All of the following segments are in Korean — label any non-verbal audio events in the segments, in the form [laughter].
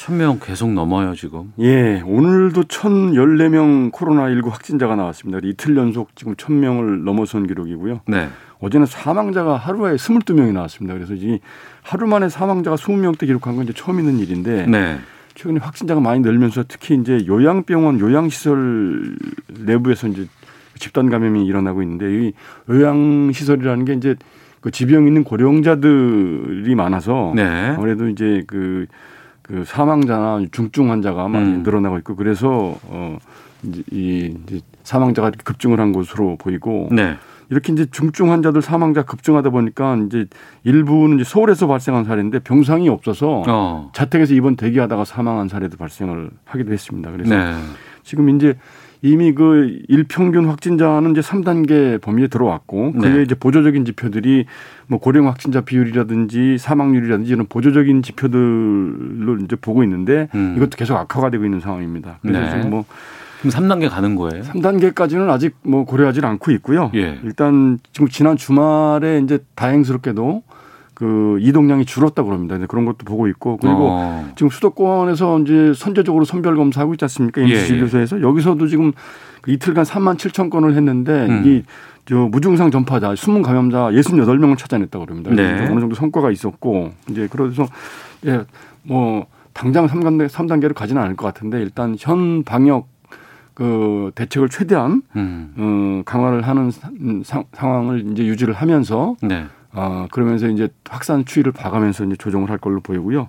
천명 계속 넘어요, 지금. 예, 오늘도 1,014명 코로나19 확진자가 나왔습니다. 이틀 연속 지금 1,000명을 넘어선 기록이고요. 네. 어제는 사망자가 하루에 22명이 나왔습니다. 그래서 이 하루 만에 사망자가 20명대 기록한 건 이제 처음 있는 일인데 네. 최근에 확진자가 많이 늘면서 특히 이제 요양병원 요양시설 내부에서 이제 집단 감염이 일어나고 있는데 이 요양시설이라는 게 이제 그 지병 있는 고령자들이 많아서 네. 아무래도 이제 그, 그 사망자나 중증 환자가 많이 음. 늘어나고 있고 그래서 어 이제 이 이제 사망자가 급증을 한 것으로 보이고 네. 이렇게 이제 중증 환자들 사망자 급증하다 보니까 이제 일부는 이제 서울에서 발생한 사례인데 병상이 없어서 어. 자택에서 입원 대기하다가 사망한 사례도 발생을 하기도 했습니다. 그래서 네. 지금 이제 이미 그 일평균 확진자는 이제 3단계 범위에 들어왔고 그게 네. 이제 보조적인 지표들이 뭐 고령 확진자 비율이라든지 사망률이라든지 이런 보조적인 지표들로 이제 보고 있는데 음. 이것도 계속 악화가 되고 있는 상황입니다. 그래서 네. 지금 뭐 그럼 3단계 가는 거예요? 3단계까지는 아직 뭐 고려하지 않고 있고요. 예. 일단 지금 지난 주말에 이제 다행스럽게도 그 이동량이 줄었다 그럽니다. 근데 그런 것도 보고 있고 그리고 어. 지금 수도권에서 이제 선제적으로 선별 검사하고 있지 않습니까? 예, 임시 진료소에서 여기서도 지금 그 이틀간 3만 7천 건을 했는데 음. 이저 무증상 전파자 숨은 감염자 68명을 찾아냈다고 그럽니다. 네. 어느 정도 성과가 있었고 이제 그래서 예, 뭐 당장 3단계 3단계로 가지는 않을 것 같은데 일단 현 방역 그 대책을 최대한 음. 어, 강화를 하는 사- 음, 상- 상황을 이제 유지를 하면서 네. 아, 그러면서 이제 확산 추이를 봐가면서 이제 조정을 할 걸로 보이고요.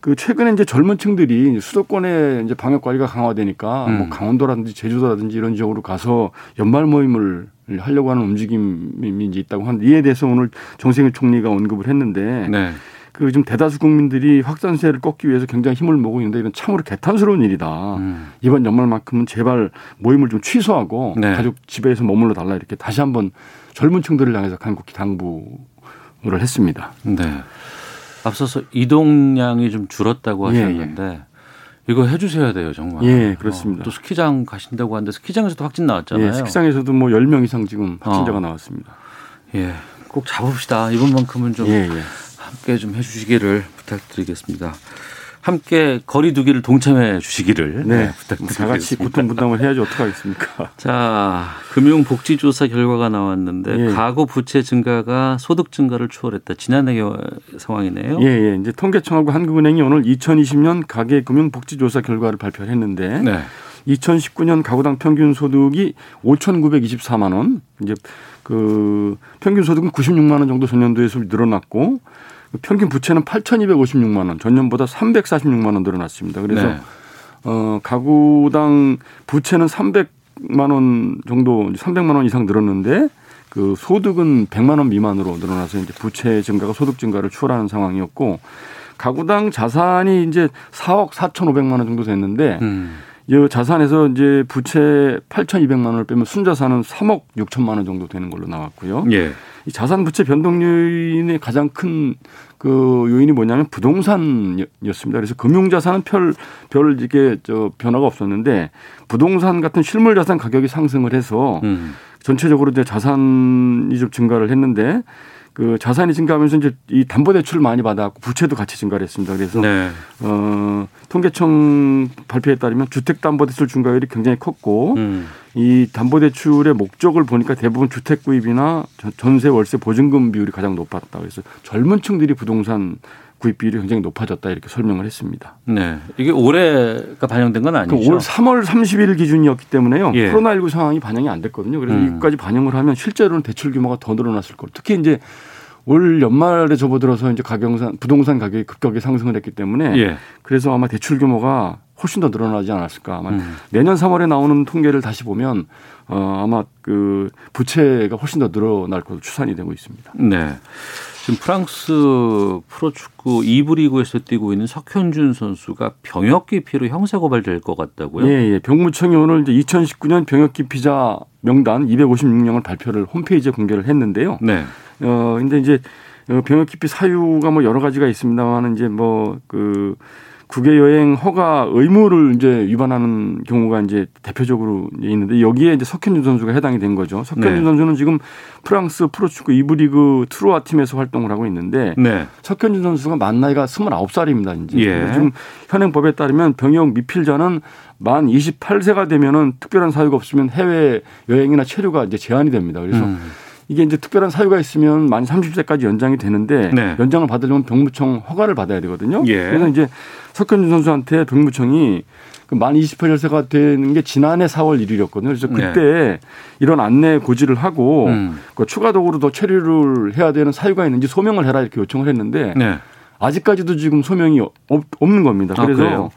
그 최근에 이제 젊은 층들이 수도권에 이제 방역 관리가 강화되니까 음. 뭐 강원도라든지 제주도라든지 이런 지역으로 가서 연말 모임을 하려고 하는 움직임이 이제 있다고 하는데 이에 대해서 오늘 정세균 총리가 언급을 했는데 네. 그 지금 대다수 국민들이 확산세를 꺾기 위해서 굉장히 힘을 모으고 있는데 이건 참으로 개탄스러운 일이다. 음. 이번 연말만큼은 제발 모임을 좀 취소하고 네. 가족 집에서 머물러 달라 이렇게 다시 한번 젊은 층들을 향해서 간곡히 당부를 했습니다. 네. 앞서서 이동량이 좀 줄었다고 예, 하셨는데 이거 해주셔야 돼요 정말. 예, 그렇습니다. 어, 또 스키장 가신다고 하는데 스키장에서도 확진 나왔잖아요. 예, 스키장에서도 뭐 10명 이상 지금 확진자가 어. 나왔습니다. 예, 꼭 잡읍시다. 이번만큼은 좀 예, 예. 함께 좀 해주시기를 부탁드리겠습니다. 함께 거리 두기를 동참해 주시기를 네. 네, 다 부탁드리겠습니다. 같이 고통 분담을 해야지 어떡하겠습니까? [laughs] 자, 금융복지조사 결과가 나왔는데 예. 가구 부채 증가가 소득 증가를 추월했다. 지난해 겨- 상황이네요. 예, 예. 이제 통계청하고 한국은행이 오늘 2020년 가계 금융 복지 조사 결과를 발표를 했는데 네. 2019년 가구당 평균 소득이 5,924만 원. 이제 그 평균 소득은 96만 원 정도 전년도에 서 늘어났고 평균 부채는 8,256만 원. 전년보다 346만 원 늘어났습니다. 그래서 네. 어 가구당 부채는 300만 원 정도 300만 원 이상 늘었는데 그 소득은 100만 원 미만으로 늘어나서 이제 부채 증가가 소득 증가를 추월하는 상황이었고 가구당 자산이 이제 4억 4,500만 원 정도 됐는데 음. 이 자산에서 이제 부채 8,200만 원을 빼면 순자산은 3억 6천만 원 정도 되는 걸로 나왔고요. 예. 이 자산 부채 변동 요인의 가장 큰 그 요인이 뭐냐면 부동산이었습니다. 그래서 금융자산은 별, 별 이게 저 변화가 없었는데 부동산 같은 실물 자산 가격이 상승을 해서 음. 전체적으로 이제 자산이 좀 증가를 했는데 그 자산이 증가하면서 이제 이 담보 대출을 많이 받아갖고 부채도 같이 증가를 했습니다. 그래서 네. 어, 통계청 발표에 따르면 주택 담보 대출 증가율이 굉장히 컸고 음. 이 담보 대출의 목적을 보니까 대부분 주택 구입이나 전- 전세 월세 보증금 비율이 가장 높았다. 그래서 젊은 층들이 부동산 구입 비율이 굉장히 높아졌다 이렇게 설명을 했습니다. 네. 이게 올해가 반영된 건 아니죠. 그올 3월 30일 기준이었기 때문에요. 예. 코로나19 상황이 반영이 안 됐거든요. 그래서 음. 이것까지 반영을 하면 실제로는 대출 규모가 더 늘어났을 거예요. 특히 이제 올 연말에 접어들어서 이제 가경산 부동산 가격이 급격히 상승을 했기 때문에 예. 그래서 아마 대출 규모가 훨씬 더 늘어나지 않았을까. 아마 음. 내년 3월에 나오는 통계를 다시 보면 어 아마 그 부채가 훨씬 더 늘어날 것으로 추산이 되고 있습니다. 네. 지금 프랑스 프로축구 2부 리그에서 뛰고 있는 석현준 선수가 병역 기피로 형사 고발될 것 같다고요? 예, 예. 병무청이 오늘 이제 2019년 병역 기피자 명단 256명을 발표를 홈페이지에 공개를 했는데요. 네. 어 근데 이제 어, 병역 기피 사유가 뭐 여러 가지가 있습니다만은 이제 뭐그 국외 여행 허가 의무를 이제 위반하는 경우가 이제 대표적으로 있는데 여기에 이제 석현준 선수가 해당이 된 거죠. 석현준 네. 선수는 지금 프랑스 프로축구 2부 리그 트루아 팀에서 활동을 하고 있는데 네. 석현준 선수가 만 나이가 29살입니다. 이제 예. 지금 현행 법에 따르면 병역 미필자는 만 28세가 되면은 특별한 사유가 없으면 해외 여행이나 체류가 이제 제한이 됩니다. 그래서 음. 이게 이제 특별한 사유가 있으면 만 30세까지 연장이 되는데 네. 연장을 받으려면 병무청 허가를 받아야 되거든요. 예. 그래서 이제 석현준 선수한테 병무청이 그만 28세가 되는 게 지난해 4월 1일이었거든요. 그래서 그때 이런 안내 고지를 하고 네. 음. 그 추가적으로 더 체류를 해야 되는 사유가 있는지 소명을 해라 이렇게 요청을 했는데 네. 아직까지도 지금 소명이 없, 없는 겁니다. 아, 그래서 그래요?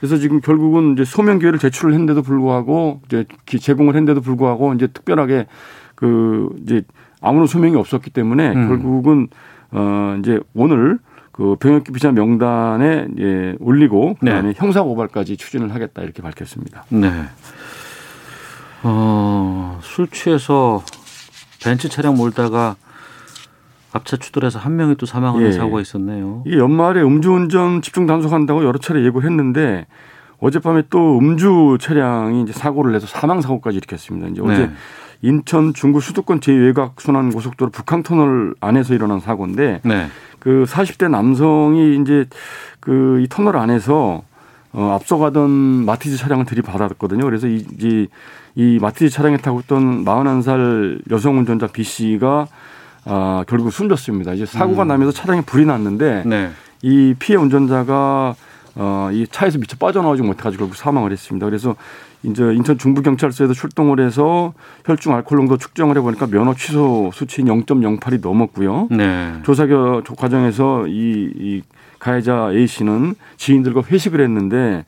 그래서 지금 결국은 이제 소명 기회를 제출을 했는데도 불구하고 이제 기- 제공을 했는데도 불구하고 이제 특별하게 그 이제 아무런 소명이 없었기 때문에 음. 결국은 어 이제 오늘 그 병역 기피자 명단에 예 올리고 그다음에 네. 형사 고발까지 추진을 하겠다 이렇게 밝혔습니다. 네. 어, 술 취해서 벤츠 차량 몰다가 앞차 추돌해서 한 명이 또 사망하는 예. 사고가 있었네요. 이게 연말에 음주운전 집중 단속한다고 여러 차례 예고를 했는데 어젯밤에 또 음주 차량이 이제 사고를 내서 사망 사고까지 일으켰습니다. 이제 어제 네. 인천 중구 수도권 제2외곽 순환 고속도로 북항 터널 안에서 일어난 사고인데 네. 그 40대 남성이 이제 그 이 터널 안에서 어 앞서가던 마티즈 차량을 들이받았거든요. 그래서 이, 이, 이 마티즈 차량에 타고 있던 41살 여성 운전자 B 씨가 아 결국 숨졌습니다. 이제 사고가 나면서 차량에 불이 났는데 네. 이 피해 운전자가 어, 이 차에서 미처 빠져나오지 못해가지고 결국 사망을 했습니다. 그래서 이제 인천 중부경찰서에서 출동을 해서 혈중 알코올 농도 측정을 해보니까 면허 취소 수치인 0.08이 넘었고요. 네. 조사 겨- 과정에서 이, 이 가해자 A 씨는 지인들과 회식을 했는데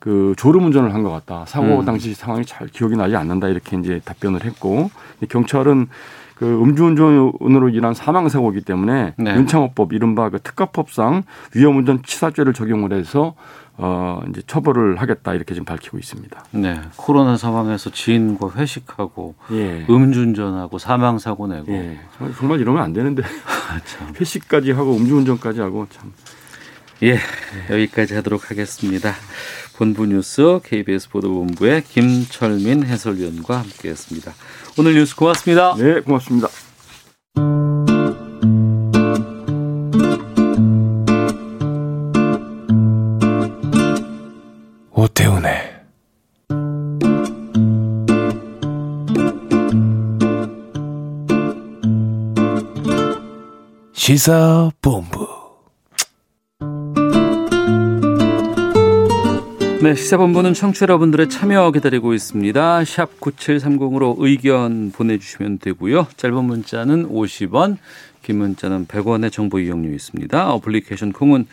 그 졸음 운전을 한 것 같다. 사고 음. 당시 상황이 잘 기억이 나지 않는다 이렇게 이제 답변을 했고 경찰은 그 음주운전으로 인한 사망 사고이기 때문에 네. 윤창호법 이른바 그 특가법상 위험운전 치사죄를 적용을 해서 어 이제 처벌을 하겠다 이렇게 지금 밝히고 있습니다. 네. 코로나 상황에서 지인과 회식하고 예. 음주운전하고 사망 사고 내고 예. 정말- 이러면 안 되는데 아, 참. [laughs] 회식까지 하고 음주운전까지 하고 참. 예, 여기까지 하도록 하겠습니다. 본부 뉴스 KBS 보도본부의 김철민 해설위원과 함께했습니다. 오늘 뉴스 고맙습니다. 네, 고맙습니다. 오태훈의 시사본부 네, 시사본부는 청취자 여러분들의 참여 기다리고 있습니다. 샵 9730으로 의견 보내주시면 되고요. 짧은 문자는 50원, 긴 문자는 100원의 정보 이용료 있습니다. 어플리케이션 콩은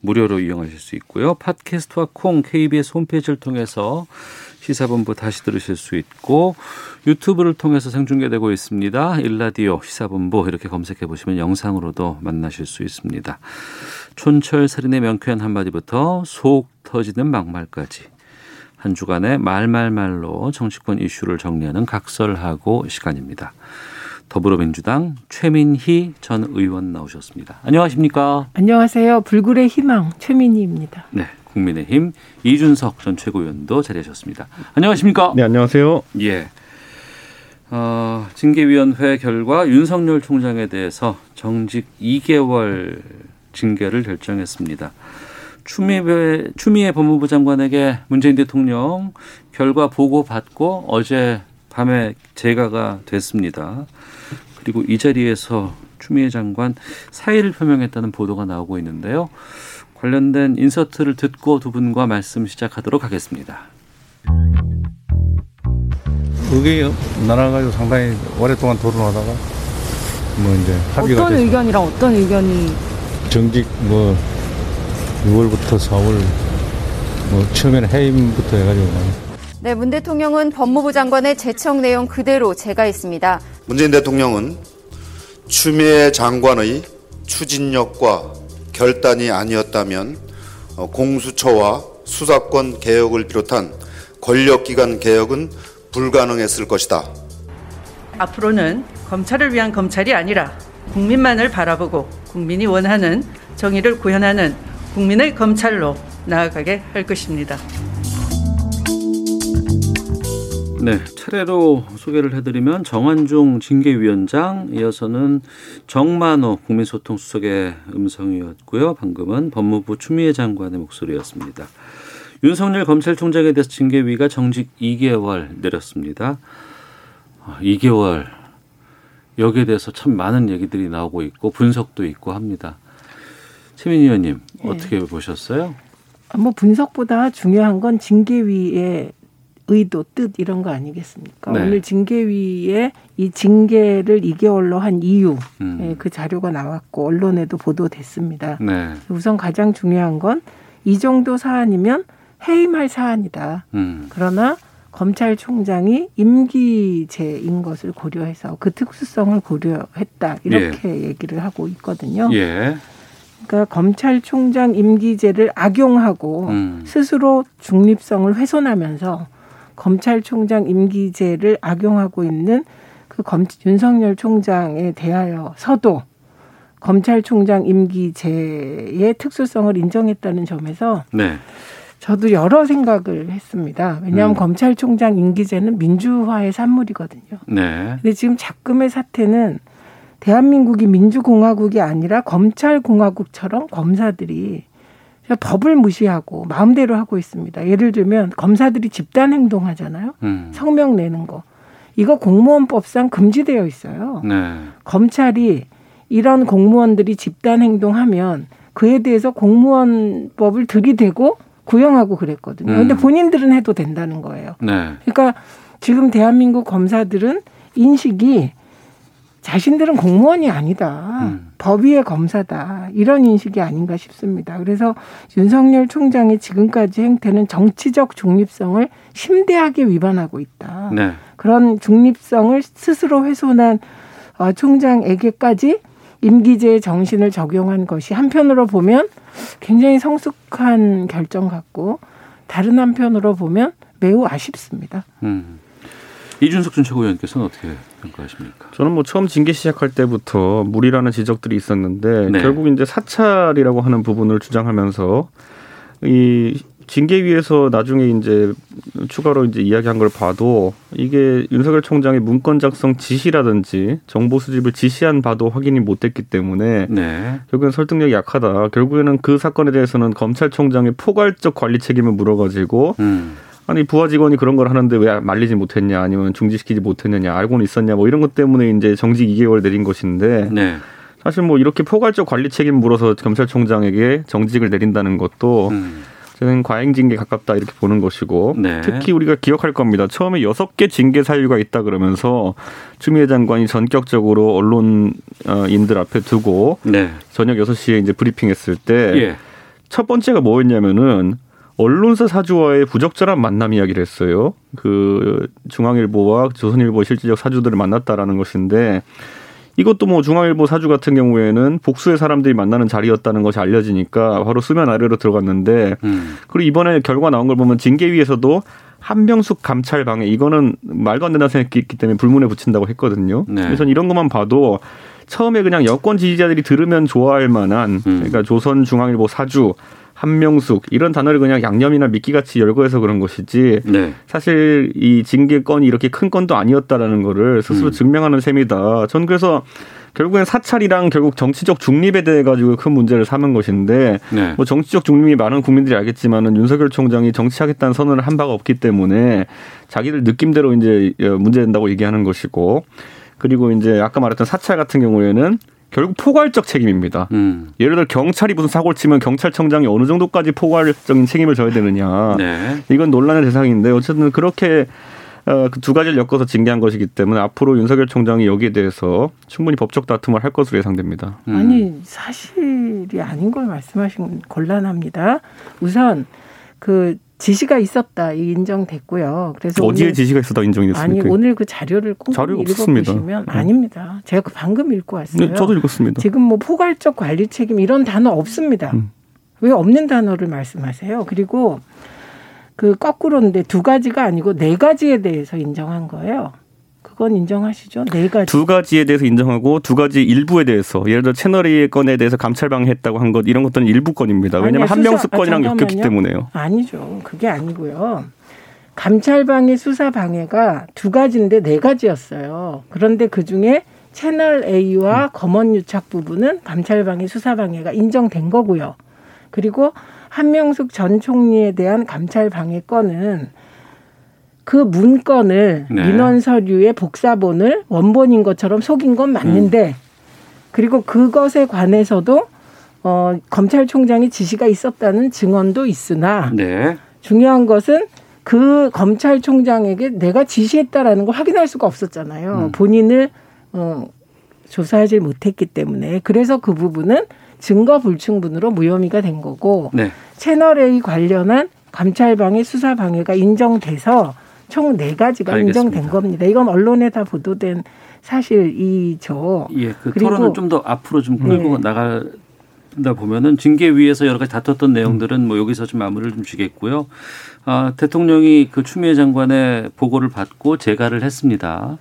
무료로 이용하실 수 있고요. 팟캐스트와 콩 KBS 홈페이지를 통해서 시사본부 다시 들으실 수 있고 유튜브를 통해서 생중계되고 있습니다. 일라디오 시사본부 이렇게 검색해 보시면 영상으로도 만나실 수 있습니다. 촌철 살인의 명쾌한 한마디부터 속 터지는 막말까지 한 주간의 말말말로 정치권 이슈를 정리하는 각설하고 시간입니다. 더불어민주당 최민희 전 의원 나오셨습니다. 안녕하십니까? 안녕하세요. 불굴의 희망 최민희입니다. 네, 국민의힘 이준석 전 최고위원도 자리하셨습니다. 안녕하십니까? 네, 안녕하세요. 예. 어, 징계위원회 결과 윤석열 총장에 대해서 정직 2개월 징계를 결정했습니다. 추미애, 추미애 법무부 장관에게 문재인 대통령 결과 보고 받고 어제 밤에 재가가 됐습니다. 그리고 이 자리에서 추미애 장관 사의를 표명했다는 보도가 나오고 있는데요. 관련된 인서트를 듣고 두 분과 말씀 시작하도록 하겠습니다. 의견이 나눠가지고 상당히 오랫동안 토론하다가 뭐 이제 합의가 어떤 의견이랑 어떤 의견이 정직 뭐 6월부터 4월 뭐 처음에는 해임부터 해가지고 네, 문 대통령은 법무부 장관의 제청 내용 그대로 제가했습니다. 문재인 대통령은 추미애 장관의 추진력과 결단이 아니었다면 어, 공수처와 수사권 개혁을 비롯한 권력기관 개혁은 불가능했을 것이다. 앞으로는 검찰을 위한 검찰이 아니라 국민만을 바라보고 국민이 원하는 정의를 구현하는 국민의 검찰로 나아가게 할 것입니다. 네, 차례로 소개를 해드리면 정한중 징계위원장, 이어서는 정만호 국민소통수석의 음성이었고요. 방금은 법무부 추미애 장관의 목소리였습니다. 윤석열 검찰총장에 대해서 징계위가 정직 2개월 내렸습니다. 2개월 여기에 대해서 참 많은 얘기들이 나오고 있고 분석도 있고 합니다. 최민희 의원님 네. 어떻게 보셨어요? 뭐 분석보다 중요한 건 징계위의 의도, 뜻 이런 거 아니겠습니까? 네. 오늘 징계위에 이 징계를 2개월로 한 이유 음. 예, 그 자료가 나왔고 언론에도 보도됐습니다. 네. 우선 가장 중요한 건 이 정도 사안이면 해임할 사안이다. 음. 그러나 검찰총장이 임기제인 것을 고려해서 그 특수성을 고려했다 이렇게 얘기를 하고 있거든요. 예. 그러니까 검찰총장 임기제를 악용하고 음. 스스로 중립성을 훼손하면서 검찰총장 임기제를 악용하고 있는 그 검, 윤석열 총장에 대하여서도 검찰총장 임기제의 특수성을 인정했다는 점에서 네. 저도 여러 생각을 했습니다. 왜냐하면 음. 검찰총장 임기제는 민주화의 산물이거든요. 네. 근데 지금 작금의 사태는 대한민국이 민주공화국이 아니라 검찰공화국처럼 검사들이 법을 무시하고 마음대로 하고 있습니다. 예를 들면 검사들이 집단 행동하잖아요. 음. 성명 내는 거. 이거 공무원법상 금지되어 있어요. 네. 검찰이 이런 공무원들이 집단 행동하면 그에 대해서 공무원법을 들이대고 구형하고 그랬거든요. 음. 근데 본인들은 해도 된다는 거예요. 네. 그러니까 지금 대한민국 검사들은 인식이 자신들은 공무원이 아니다. 음. 법 위의 검사다. 이런 인식이 아닌가 싶습니다. 그래서 윤석열 총장의 지금까지 행태는 정치적 중립성을 심대하게 위반하고 있다. 네. 그런 중립성을 스스로 훼손한 어, 총장에게까지 임기제의 정신을 적용한 것이 한편으로 보면 굉장히 성숙한 결정 같고 다른 한편으로 보면 매우 아쉽습니다. 음. 이준석 전 최고위원께서는 어떻게 평가하십니까? 저는 뭐 처음 징계 시작할 때부터 무리라는 지적들이 있었는데 네. 결국 이제 사찰이라고 하는 부분을 주장하면서 이 징계위에서 나중에 이제 추가로 이제 이야기한 걸 봐도 이게 윤석열 총장의 문건 작성 지시라든지 정보 수집을 지시한 바도 확인이 못 됐기 때문에 네. 결국엔 설득력이 약하다. 결국에는 그 사건에 대해서는 검찰총장의 포괄적 관리 책임을 물어가지고 음. 아니 부하 직원이 그런 걸 하는데 왜 말리지 못했냐 아니면 중지시키지 못했느냐 알고는 있었냐 뭐 이런 것 때문에 이제 정직 2개월 내린 것인데 네. 사실 뭐 이렇게 포괄적 관리 책임 물어서 검찰총장에게 정직을 내린다는 것도 음. 저는 과잉 징계 가깝다 이렇게 보는 것이고 네. 특히 우리가 기억할 겁니다. 처음에 여섯 개 징계 사유가 있다 그러면서 추미애 장관이 전격적으로 언론인들 앞에 두고 네. 저녁 6시에 이제 브리핑했을 때 예. 첫 번째가 뭐였냐면은 언론사 사주와의 부적절한 만남 이야기를 했어요. 그 중앙일보와 조선일보 실질적 사주들을 만났다라는 것인데 이것도 뭐 중앙일보 사주 같은 경우에는 복수의 사람들이 만나는 자리였다는 것이 알려지니까 바로 수면 아래로 들어갔는데 음. 그리고 이번에 결과 나온 걸 보면 징계위에서도 한명숙 감찰 방해 이거는 말도 안 된다고 생각했기 때문에 불문에 붙인다고 했거든요. 네. 그래서 이런 것만 봐도 처음에 그냥 여권 지지자들이 들으면 좋아할 만한 음. 그러니까 조선 중앙일보 사주 한명숙 이런 단어를 그냥 양념이나 미끼같이 열거해서 그런 것이지 네. 사실 이 징계 건이 이렇게 큰 건도 아니었다라는 거를 스스로 음. 증명하는 셈이다. 전 그래서 결국엔 사찰이랑 결국 정치적 중립에 대해 가지고 큰 문제를 삼은 것인데 네. 뭐 정치적 중립이 많은 국민들이 알겠지만은 윤석열 총장이 정치하겠다는 선언을 한 바가 없기 때문에 자기들 느낌대로 이제 문제 된다고 얘기하는 것이고 그리고 이제 아까 말했던 사찰 같은 경우에는 결국 포괄적 책임입니다. 음. 예를 들어 경찰이 무슨 사고를 치면 경찰청장이 어느 정도까지 포괄적인 책임을 져야 되느냐. 네. 이건 논란의 대상인데 어쨌든 그렇게 어, 그두 가지를 엮어서 징계한 것이기 때문에 앞으로 윤석열 총장이 여기에 대해서 충분히 법적 다툼을 할 것으로 예상됩니다. 음. 아니 사실이 아닌 걸 말씀하신 건 곤란합니다. 우선 그 지시가 있었다 이 인정됐고요. 그래서 어디에 오늘- 지시가 있어다 인정이 아니 됐습니까? 오늘 그 자료를 꼼꼼히. 읽어보시면 네. 아닙니다. 제가 그 방금 읽고 왔어요. 네, 저도 읽었습니다. 지금 뭐 포괄적 관리 책임 이런 단어 없습니다. 음. 왜 없는 단어를 말씀하세요? 그리고 그 거꾸로인데 두 가지가 아니고 네 가지에 대해서 인정한 거예요. 그건 인정하시죠? 네 가지. 두 가지에 대해서 인정하고 두 가지 일부에 대해서 예를 들어 채널 A 건에 대해서 감찰방해했다고 한 것 이런 것들은 일부 건입니다. 왜냐하면 한명수 수사- 아, 건이랑 엮였기. 때문에요. 아니죠. 그게 아니고요. 감찰방해 수사 방해가 두 가지인데 네 가지였어요. 그런데 그 중에 채널 A와 검언 유착 부분은 감찰방해 수사 방해가 인정된 거고요. 그리고 한명숙 전 총리에 대한 감찰 방해 건은 그 문건을 네. 민원 서류의 복사본을 원본인 것처럼 속인 건 맞는데 그리고 그것에 관해서도 어, 검찰총장이 지시가 있었다는 증언도 있으나 네. 중요한 것은 그 검찰총장에게 내가 지시했다라는 걸 확인할 수가 없었잖아요. 음. 본인을 어, 조사하지 못했기 때문에 그래서 그 부분은 증거 불충분으로 무혐의가 된 거고 네. 채널 A 관련한 감찰방해 수사 방해가 인정돼서 총 네 가지가 알겠습니다. 인정된 겁니다. 이건 언론에 다 보도된 사실이죠. 예, 그 그리고- 토론을 좀 더 앞으로 좀 끌고 네. 나가다 보면은 징계 위에서 여러 가지 다퉜던 내용들은 뭐 여기서 좀 마무리를 좀 주겠고요. 아, 대통령이 그 추미애 장관의 보고를 받고 재가를 했습니다.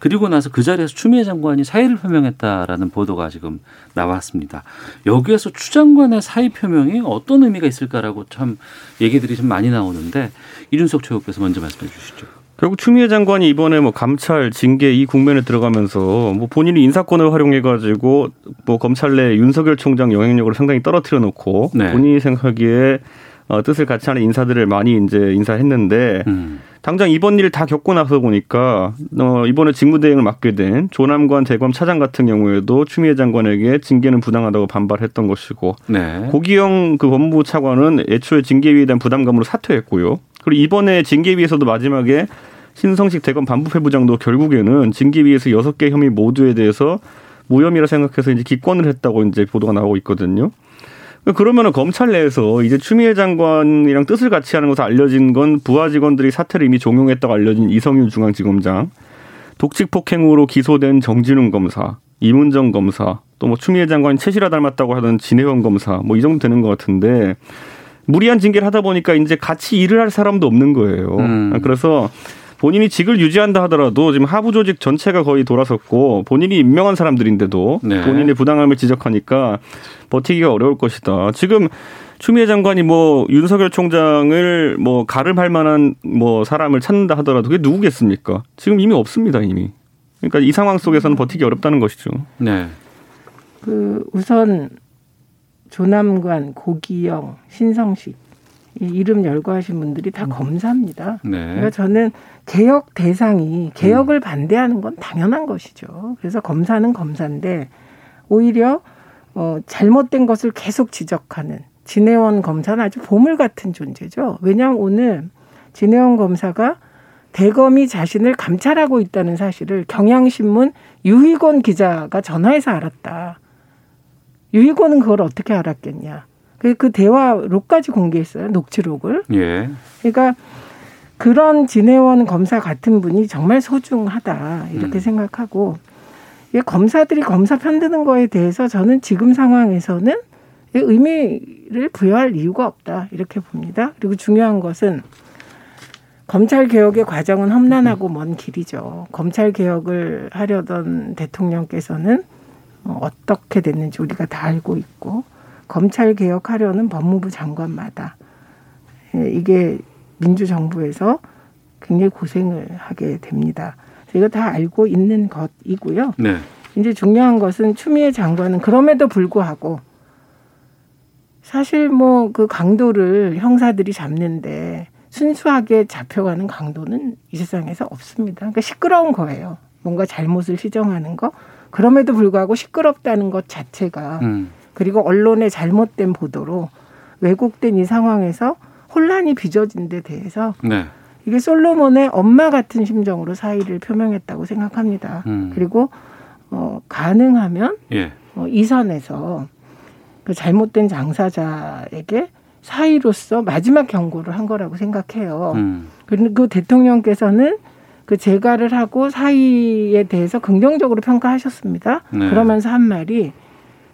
그리고 나서 그 자리에서 추미애 장관이 사의를 표명했다라는 보도가 지금 나왔습니다. 여기에서 추 장관의 사의 표명이 어떤 의미가 있을까라고 참 얘기들이 좀 많이 나오는데 이준석 최고께서 먼저 말씀해 주시죠. 결국 추미애 장관이 이번에 뭐 감찰, 징계 이 국면에 들어가면서 뭐 본인이 인사권을 활용해 가지고 뭐 검찰 내 윤석열 총장 영향력을 상당히 떨어뜨려 놓고 네. 본인이 생각하기에 어, 뜻을 같이 하는 인사들을 많이 이제 인사했는데 음. 당장 이번 일다 겪고 나서 보니까 어, 이번에 직무대행을 맡게 된 조남관 대검 차장 같은 경우에도 추미애 장관에게 징계는 부당하다고 반발했던 것이고 네. 고기영 그 법무부 차관은 애초에 징계위에 대한 부담감으로 사퇴했고요. 그리고 이번에 징계위에서도 마지막에 신성식 대검 반부패부장도 결국에는 징계위에서 여섯 개 혐의 모두에 대해서 무혐의라 생각해서 이제 기권을 했다고 이제 보도가 나오고 있거든요. 그러면은 검찰 내에서 이제 추미애 장관이랑 뜻을 같이 하는 것으로 알려진 건 부하 직원들이 사퇴를 이미 종용했다고 알려진 이성윤 중앙지검장, 독직 폭행으로 기소된 정진웅 검사, 이문정 검사, 또 뭐 추미애 장관이 최실화 닮았다고 하던 진혜원 검사, 뭐 이 정도 되는 것 같은데 무리한 징계를 하다 보니까 이제 같이 일을 할 사람도 없는 거예요. 음. 그래서 본인이 직을 유지한다 하더라도 지금 하부 조직 전체가 거의 돌아섰고 본인이 임명한 사람들인데도 네. 본인의 부당함을 지적하니까 버티기가 어려울 것이다. 지금 추미애 장관이 뭐 윤석열 총장을 뭐 가름할 만한 뭐 사람을 찾는다 하더라도 그게 누구겠습니까? 지금 이미 없습니다 이미. 그러니까 이 상황 속에서는 버티기 어렵다는 것이죠. 네. 그 우선 조남관, 고기영, 신성식 이 이름 열거하신 분들이 다 검사입니다. 네. 그러니까 저는 개혁 대상이 개혁을 반대하는 건 당연한 것이죠. 그래서 검사는 검사인데 오히려 어, 잘못된 것을 계속 지적하는 진혜원 검사는 아주 보물 같은 존재죠. 왜냐하면 오늘 진혜원 검사가 대검이 자신을 감찰하고 있다는 사실을 경향신문 유희곤 기자가 전화해서 알았다. 유희곤은 그걸 어떻게 알았겠냐. 그, 그 대화록까지 공개했어요. 녹취록을. 예. 그러니까 그런 진혜원 검사 같은 분이 정말 소중하다 이렇게 음. 생각하고 이 검사들이 검사 편드는 거에 대해서 저는 지금 상황에서는 의미를 부여할 이유가 없다 이렇게 봅니다. 그리고 중요한 것은 검찰 개혁의 과정은 험난하고 먼 길이죠. 검찰 개혁을 하려던 대통령께서는 어, 어떻게 됐는지 우리가 다 알고 있고 검찰 개혁하려는 법무부 장관마다 예, 이게 민주정부에서 굉장히 고생을 하게 됩니다. 이거 다 알고 있는 것이고요. 네. 이제 중요한 것은 추미애 장관은 그럼에도 불구하고 사실 뭐 그 강도를 형사들이 잡는데 순수하게 잡혀가는 강도는 이 세상에서 없습니다. 그러니까 시끄러운 거예요. 뭔가 잘못을 시정하는 거. 그럼에도 불구하고 시끄럽다는 것 자체가 음. 그리고 언론의 잘못된 보도로 왜곡된 이 상황에서 혼란이 빚어진 데 대해서 네. 이게 솔로몬의 엄마 같은 심정으로 사의를 표명했다고 생각합니다. 음. 그리고 어, 가능하면 예. 어, 이 선에서 그 잘못된 장사자에게 사의로서 마지막 경고를 한 거라고 생각해요. 음. 그리고 대통령께서는 그 재가를 하고 사의에 대해서 긍정적으로 평가하셨습니다. 네. 그러면서 한 말이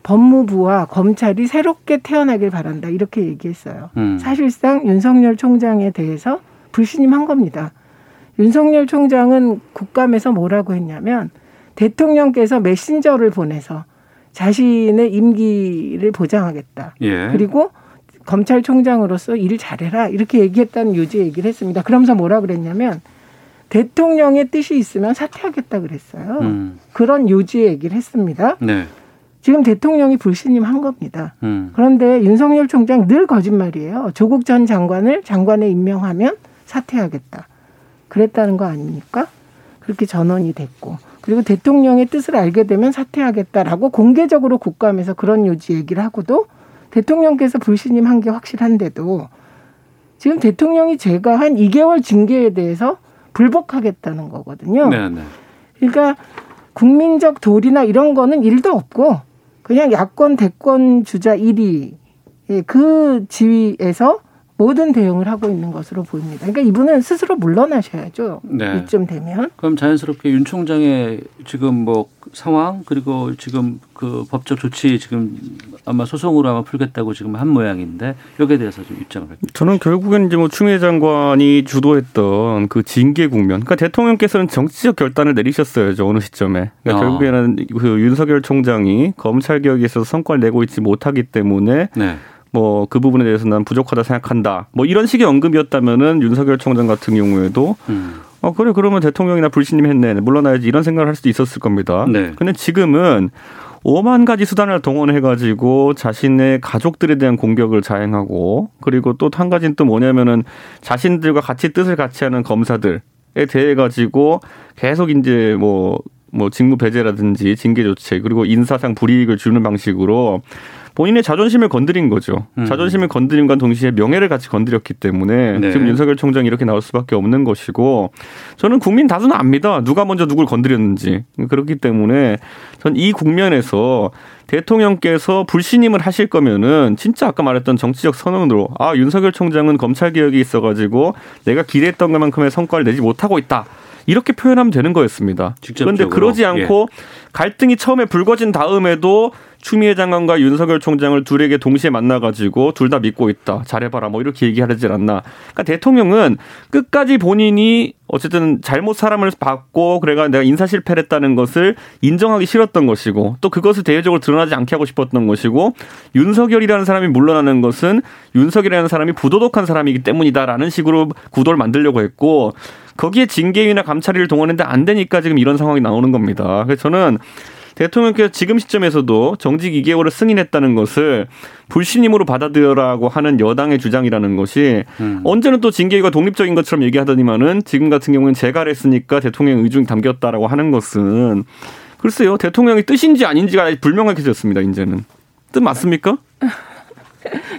법무부와 검찰이 새롭게 태어나길 바란다 이렇게 얘기했어요. 음. 사실상 윤석열 총장에 대해서 불신임한 겁니다. 윤석열 총장은 국감에서 뭐라고 했냐면 대통령께서 메신저를 보내서 자신의 임기를 보장하겠다. 예. 그리고 검찰총장으로서 일 잘해라 이렇게 얘기했다는 요지 얘기를 했습니다. 그러면서 뭐라 그랬냐면 대통령의 뜻이 있으면 사퇴하겠다 그랬어요. 음. 그런 요지의 얘기를 했습니다. 네. 지금 대통령이 불신임한 겁니다. 음. 그런데 윤석열 총장 늘 거짓말이에요. 조국 전 장관을 장관에 임명하면 사퇴하겠다. 그랬다는 거 아닙니까? 그렇게 전원이 됐고. 그리고 대통령의 뜻을 알게 되면 사퇴하겠다라고 공개적으로 국감에서 그런 요지 얘기를 하고도 대통령께서 불신임한 게 확실한데도 지금 대통령이 제가 한 2개월 징계에 대해서 불복하겠다는 거거든요. 네, 네. 그러니까 국민적 도리나 이런 거는 일도 없고 그냥 야권 대권 주자 1위 예, 그 지위에서 모든 대응을 하고 있는 것으로 보입니다. 그러니까 이분은 스스로 물러나셔야죠. 네. 이쯤 되면. 그럼 자연스럽게 윤 총장의 지금 뭐 상황 그리고 지금 그 법적 조치 지금 아마 소송으로 아마 풀겠다고 지금 한 모양인데 여기에 대해서 좀 입장을 밝힙니다. 저는 결국엔 이제 뭐 추미애 장관이 주도했던 그 징계 국면. 그러니까 대통령께서는 정치적 결단을 내리셨어야죠 어느 시점에. 그러니까 어. 결국에는 그 윤석열 총장이 검찰 개혁에 있어서 성과를 내고 있지 못하기 때문에 네. 뭐 그 부분에 대해서 난 부족하다 생각한다. 뭐 이런 식의 언급이었다면은 윤석열 총장 같은 경우에도 음. 어 그래 그러면 대통령이나 불신임 했네 물러나야지 이런 생각을 할 수도 있었을 겁니다. 네. 근데 지금은 오만 가지 수단을 동원해가지고 자신의 가족들에 대한 공격을 자행하고 그리고 또 한 가지는 또 뭐냐면은 자신들과 같이 뜻을 같이 하는 검사들에 대해 가지고 계속 이제 뭐뭐 직무 배제라든지 징계 조치 그리고 인사상 불이익을 주는 방식으로 본인의 자존심을 건드린 거죠. 음. 자존심을 건드림과 동시에 명예를 같이 건드렸기 때문에 네. 지금 윤석열 총장이 이렇게 나올 수밖에 없는 것이고 저는 국민 다수는 압니다. 누가 먼저 누굴 건드렸는지. 그렇기 때문에 전 이 국면에서 대통령께서 불신임을 하실 거면은 진짜 아까 말했던 정치적 선언으로 아 윤석열 총장은 검찰 개혁이 있어가지고 내가 기대했던 것만큼의 성과를 내지 못하고 있다. 이렇게 표현하면 되는 거였습니다. 그런데 직접적으로. 그러지 않고 갈등이 처음에 불거진 다음에도 추미애 장관과 윤석열 총장을 둘에게 동시에 만나가지고 둘 다 믿고 있다. 잘해봐라. 뭐 이렇게 얘기하지 않나. 그러니까 대통령은 끝까지 본인이 어쨌든 잘못 사람을 받고 그래가 내가 인사 실패를 했다는 것을 인정하기 싫었던 것이고 또 그것을 대외적으로 드러나지 않게 하고 싶었던 것이고 윤석열이라는 사람이 물러나는 것은 윤석열이라는 사람이 부도덕한 사람이기 때문이다라는 식으로 구도를 만들려고 했고 거기에 징계위나 감찰위를 동원했는데 안 되니까 지금 이런 상황이 나오는 겁니다. 그래서 저는 대통령께서 지금 시점에서도 정직 2개월을 승인했다는 것을 불신임으로 받아들여라고 하는 여당의 주장이라는 것이 음. 언제는 또 징계위가 독립적인 것처럼 얘기하더니만은 지금 같은 경우는 재가를 했으니까 대통령 의중이 담겼다라고 하는 것은 글쎄요 대통령의 뜻인지 아닌지가 불명확해졌습니다 이제는 뜻 맞습니까? [laughs]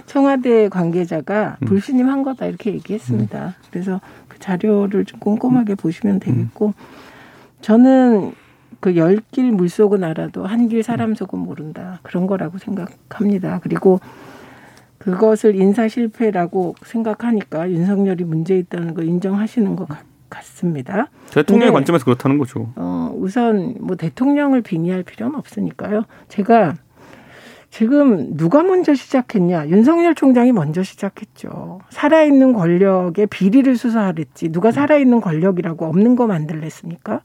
청와대 관계자가 음. 불신임 한 거다 이렇게 얘기했습니다. 그래서 그 자료를 좀 꼼꼼하게 보시면 되겠고 저는 그 열 길 물속은 알아도 한 길 사람 속은 모른다 그런 거라고 생각합니다. 그리고 그것을 인사 실패라고 생각하니까 윤석열이 문제 있다는 걸 인정하시는 것 같, 같습니다. 대통령의 관점에서 그렇다는 거죠. 어, 우선 뭐 대통령을 빙의할 필요는 없으니까요. 제가 지금 누가 먼저 시작했냐? 윤석열 총장이 먼저 시작했죠. 살아있는 권력의 비리를 수사하랬지. 누가 살아있는 권력이라고 없는 거 만들랬습니까?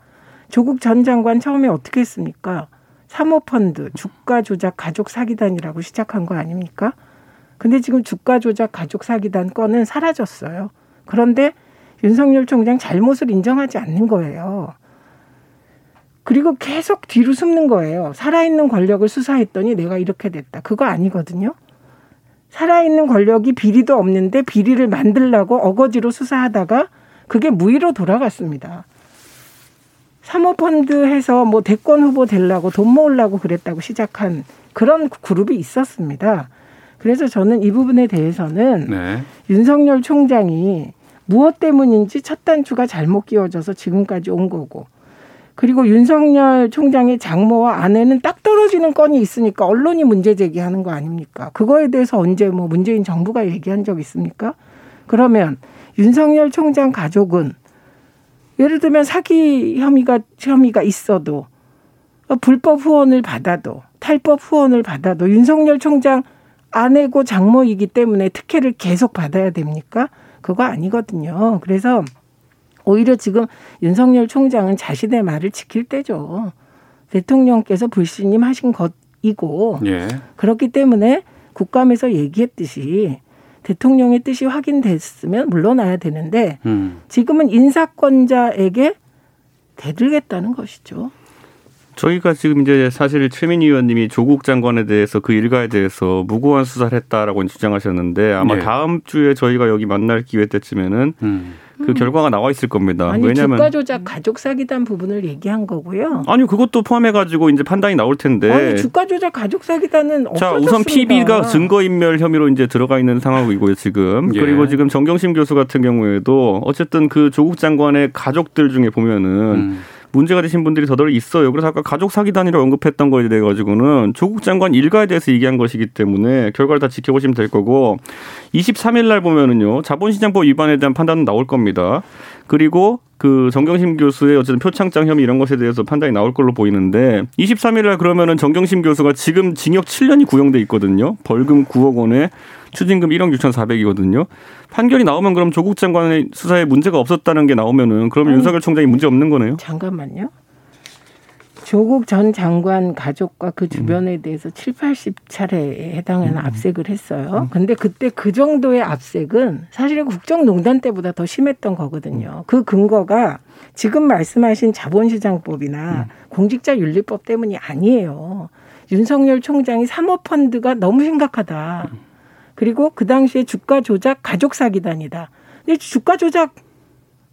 조국 전 장관 처음에 어떻게 했습니까? 사모펀드, 주가 조작 가족 사기단이라고 시작한 거 아닙니까? 근데 지금 주가 조작 가족 사기단 건은 사라졌어요. 그런데 윤석열 총장 잘못을 인정하지 않는 거예요. 그리고 계속 뒤로 숨는 거예요. 살아있는 권력을 수사했더니 내가 이렇게 됐다. 그거 아니거든요. 살아있는 권력이 비리도 없는데 비리를 만들라고 어거지로 수사하다가 그게 무위로 돌아갔습니다. 사모펀드 해서 뭐 대권 후보 되려고 돈 모으려고 그랬다고 시작한 그런 그룹이 있었습니다. 그래서 저는 이 부분에 대해서는 네. 윤석열 총장이 무엇 때문인지 첫 단추가 잘못 끼워져서 지금까지 온 거고 그리고 윤석열 총장의 장모와 아내는 딱 떨어지는 건이 있으니까 언론이 문제 제기하는 거 아닙니까? 그거에 대해서 언제 뭐 문재인 정부가 얘기한 적 있습니까? 그러면 윤석열 총장 가족은 예를 들면 사기 혐의가 혐의가 있어도 불법 후원을 받아도 탈법 후원을 받아도 윤석열 총장 아내고 장모이기 때문에 특혜를 계속 받아야 됩니까? 그거 아니거든요. 그래서 오히려 지금 윤석열 총장은 자신의 말을 지킬 때죠. 대통령께서 불신임 하신 것이고 예. 그렇기 때문에 국감에서 얘기했듯이 대통령의 뜻이 확인됐으면 물러나야 되는데 음. 지금은 인사권자에게 대들겠다는 것이죠. 저희가 지금 이제 사실 최민희 의원님이 조국 장관에 대해서 그 일가에 대해서 무고한 수사를 했다라고 주장하셨는데 아마 네. 다음 주에 저희가 여기 만날 기회 때쯤에는 음. 그 결과가 나와 있을 겁니다. 아니 왜냐하면 주가 조작 가족 사기단 부분을 얘기한 거고요. 아니 그것도 포함해 가지고 이제 판단이 나올 텐데. 아니 주가 조작 가족 사기단은 자, 없어졌습니다. 우선 PB가 증거 인멸 혐의로 이제 들어가 있는 상황이고요, 지금. 예. 그리고 지금 정경심 교수 같은 경우에도 어쨌든 그 조국 장관의 가족들 중에 보면은 음. 문제가 되신 분들이 더더러 있어요. 그래서 아까 가족 사기단이라고 언급했던 거에 대해 가지고는 조국 장관 일가에 대해서 얘기한 것이기 때문에 결과를 다 지켜보시면 될 거고 23일 날 보면은요. 자본시장법 위반에 대한 판단은 나올 겁니다. 그리고 그 정경심 교수의 어쨌든 표창장 혐의 이런 것에 대해서 판단이 나올 걸로 보이는데 23일 날 그러면은 정경심 교수가 지금 징역 7년이 구형돼 있거든요. 벌금 9억 원에 추징금 1억 6,400이거든요. 판결이 나오면 그럼 조국 장관의 수사에 문제가 없었다는 게 나오면은 그럼 아니, 윤석열 총장이 문제 없는 거네요. 잠깐만요. 조국 전 장관 가족과 그 음. 주변에 대해서 7, 80차례에 해당하는 압색을 했어요. 근데 그때 그 정도의 압색은 사실은 국정농단 때보다 더 심했던 거거든요. 그 근거가 지금 말씀하신 자본시장법이나 공직자윤리법 때문이 아니에요. 윤석열 총장이 사모펀드가 너무 심각하다. 그리고 그 당시에 주가 조작 가족 사기단이다. 근데 주가 조작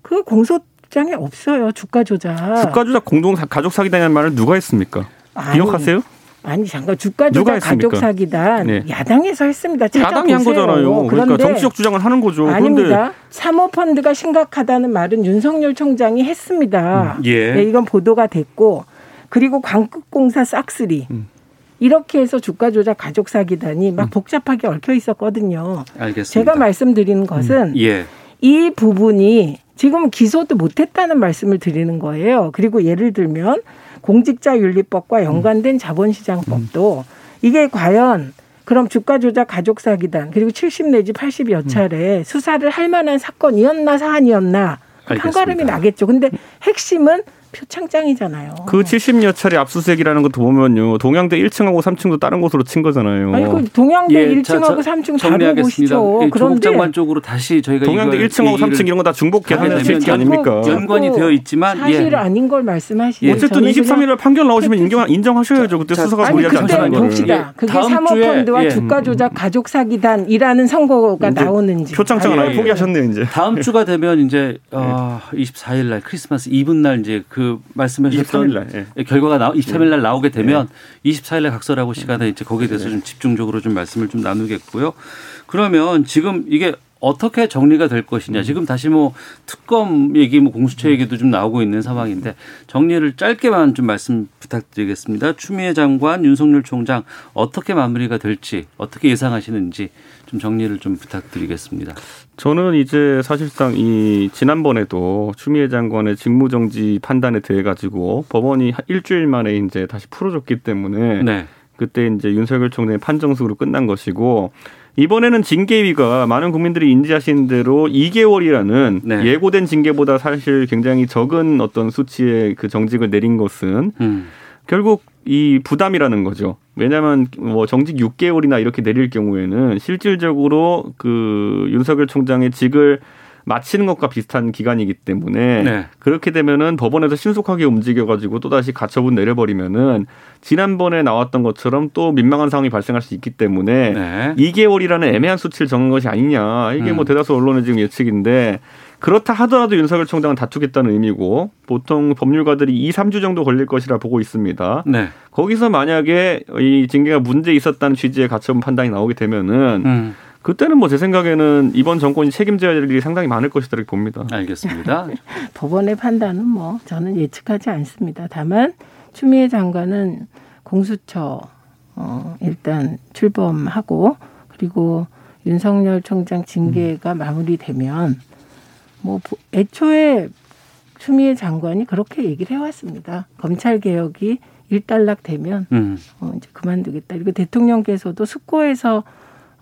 그 공소 장에 없어요. 주가 조작. 주가 조작 공동 사- 가족 사기단이라는 말을 누가 했습니까? 아니, 기억하세요? 아니 잠깐 주가 조작 가족? 사기단 네. 야당에서 했습니다. 야당이 한. 거잖아요. 그러니까 정치적 주장을 하는 거죠. 아닙니다. 사모펀드가 심각하다는 말은 윤석열 총장이 했습니다. 음, 예. 네, 이건 보도가 됐고 그리고 광급공사 싹쓸이 음. 이렇게 해서 주가 조작 가족 사기단이 막 복잡하게 얽혀 있었거든요. 알겠습니다. 제가 말씀드리는 것은 예. 이 부분이 지금 기소도 못했다는 말씀을 드리는 거예요. 그리고 예를 들면 공직자윤리법과 연관된 자본시장법도 이게 과연 그럼 주가 조작 가족 사기단 그리고 70 내지 80여 차례 수사를 할 만한 사건이었나 사안이었나 판가름이 나겠죠. 근데 핵심은 표창장이잖아요. 그 70여 차례 압수수색이라는 것도 보면요. 동양대 1층하고 3층도 다른 곳으로 친 거잖아요. 아니 그 동양대 예, 자, 1층하고 자, 3층 다른 정리하겠습니다. 곳이죠. 예, 조국 그런데 장관 쪽으로 다시 저희가 동양대 이걸 1층하고 얘기를 3층 이런 거 다 중복 하게 계산해서 되면 칠게 아닙니까? 연관이 되어 있지만 사실 예. 아닌 걸 말씀하시죠. 어쨌든 23일 날 판결 나오시면 인정, 인정하셔야죠. 그때 수사가 아니 무리하지 그때 않다는 거를. 봅시다. 그게 사모펀드와 예. 주가 조작 가족 사기단이라는 선거가 이제 나오는지 표창장을 아, 아예 예. 포기하셨네요, 이제. 다음 주가 되면 이제 어, 24일 날 크리스마스 이브 날 이제 그 말씀하셨던 23일 날, 예. 결과가 나 23일 날 나오게 되면 24일 날 각설하고 시간에 이제 거기에 대해서 좀 집중적으로 좀 말씀을 좀 나누겠고요. 그러면 지금 이게 어떻게 정리가 될 것이냐. 지금 다시 뭐 특검 얘기, 뭐 공수처 얘기도 좀 나오고 있는 상황인데 정리를 짧게만 좀 말씀 부탁드리겠습니다. 추미애 장관, 윤석열 총장 어떻게 마무리가 될지 어떻게 예상하시는지 좀 정리를 좀 부탁드리겠습니다. 저는 이제 사실상 이 지난번에도 추미애 장관의 직무정지 판단에 대해 가지고 법원이 일주일 만에 이제 다시 풀어줬기 때문에 네. 그때 이제 윤석열 총장의 판정승으로 끝난 것이고 이번에는 징계위가 많은 국민들이 인지하시는 대로 2개월이라는 네. 예고된 징계보다 사실 굉장히 적은 어떤 수치의 그 정직을 내린 것은 음. 결국 이 부담이라는 거죠. 왜냐하면 뭐 정직 6개월이나 이렇게 내릴 경우에는 실질적으로 그 윤석열 총장의 직을 마치는 것과 비슷한 기간이기 때문에 네. 그렇게 되면은 법원에서 신속하게 움직여가지고 또 다시 가처분 내려버리면은 지난번에 나왔던 것처럼 또 민망한 상황이 발생할 수 있기 때문에 네. 2개월이라는 애매한 수치를 정한 것이 아니냐 이게 음. 뭐 대다수 언론의 지금 예측인데 그렇다 하더라도 윤석열 총장은 다투겠다는 의미고 보통 법률가들이 2, 3주 정도 걸릴 것이라 보고 있습니다. 네. 거기서 만약에 이 징계가 문제 있었다는 취지의 가처분 판단이 나오게 되면은 음. 그때는 뭐 제 생각에는 이번 정권이 책임져야 될 일이 상당히 많을 것이다 이렇게 봅니다. 알겠습니다. [laughs] 법원의 판단은 뭐 저는 예측하지 않습니다. 다만 추미애 장관은 공수처 어 일단 출범하고 그리고 윤석열 총장 징계가 마무리되면 뭐 애초에 추미애 장관이 그렇게 얘기를 해왔습니다. 검찰 개혁이 일단락 되면 음. 어, 이제 그만두겠다. 그리고 대통령께서도 숙고해서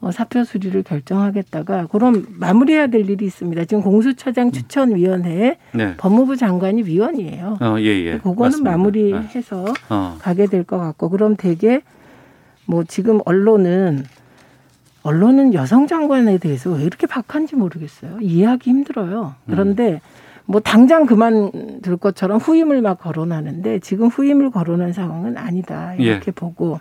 어, 사표 수리를 결정하겠다가 그럼 마무리해야 될 일이 있습니다. 지금 공수처장 추천위원회에 네. 법무부 장관이 위원이에요. 어, 예, 예. 그거는 맞습니다. 마무리해서 어. 가게 될 것 같고 그럼 되게 뭐 지금 언론은 언론은 여성 장관에 대해서 왜 이렇게 박한지 모르겠어요. 이해하기 힘들어요. 그런데 뭐 당장 그만둘 것처럼 후임을 막 거론하는데 지금 후임을 거론한 상황은 아니다 이렇게 예. 보고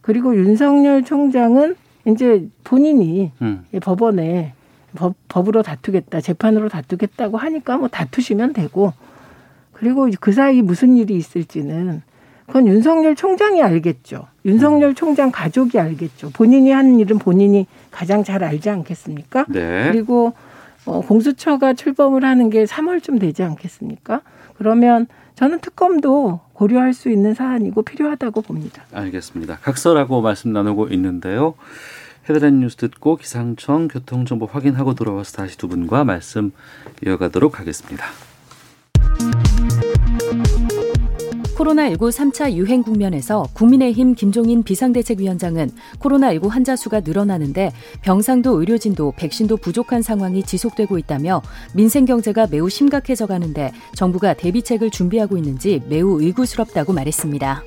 그리고 윤석열 총장은 이제 본인이 음. 이 법원에 법, 법으로 다투겠다 재판으로 다투겠다고 하니까 뭐 다투시면 되고 그리고 그 사이 무슨 일이 있을지는 그건 윤석열 총장이 알겠죠. 윤석열 총장 가족이 알겠죠. 본인이 하는 일은 본인이 가장 잘 알지 않겠습니까? 네. 그리고 어, 공수처가 출범을 하는 게 3월쯤 되지 않겠습니까? 그러면 저는 특검도 고려할 수 있는 사안이고 필요하다고 봅니다. 알겠습니다. 각서라고 말씀 나누고 있는데요. 헤드라인 뉴스 듣고 기상청 교통정보 확인하고 돌아와서 다시 두 분과 말씀 이어가도록 하겠습니다. 코로나19 3차 유행 국면에서 국민의힘 김종인 비상대책위원장은 코로나19 환자 수가 늘어나는데 병상도 의료진도 백신도 부족한 상황이 지속되고 있다며 민생 경제가 매우 심각해져 가는데 정부가 대비책을 준비하고 있는지 매우 의구스럽다고 말했습니다.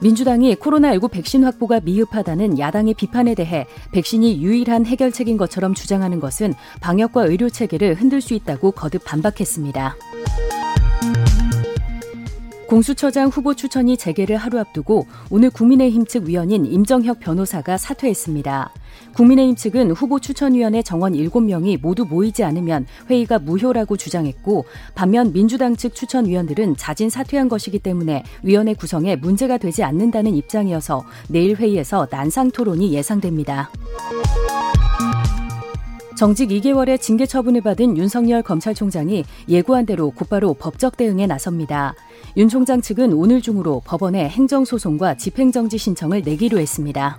민주당이 코로나19 백신 확보가 미흡하다는 야당의 비판에 대해 백신이 유일한 해결책인 것처럼 주장하는 것은 방역과 의료 체계를 흔들 수 있다고 거듭 반박했습니다. 공수처장 후보 추천이 재개를 하루 앞두고 오늘 국민의힘 측 위원인 임정혁 변호사가 사퇴했습니다. 국민의힘 측은 후보 추천위원회 정원 7명이 모두 모이지 않으면 회의가 무효라고 주장했고 반면 민주당 측 추천위원들은 자진 사퇴한 것이기 때문에 위원회 구성에 문제가 되지 않는다는 입장이어서 내일 회의에서 난상 토론이 예상됩니다. 정직 2개월의 징계 처분을 받은 윤석열 검찰총장이 예고한 대로 곧바로 법적 대응에 나섭니다. 윤 총장 측은 오늘 중으로 법원에 행정소송과 집행정지 신청을 내기로 했습니다.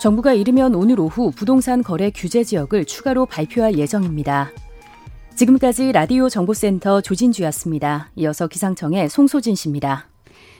정부가 이르면 오늘 오후 부동산 거래 규제 지역을 추가로 발표할 예정입니다. 지금까지 라디오 정보센터 조진주였습니다. 이어서 기상청의 송소진 씨입니다.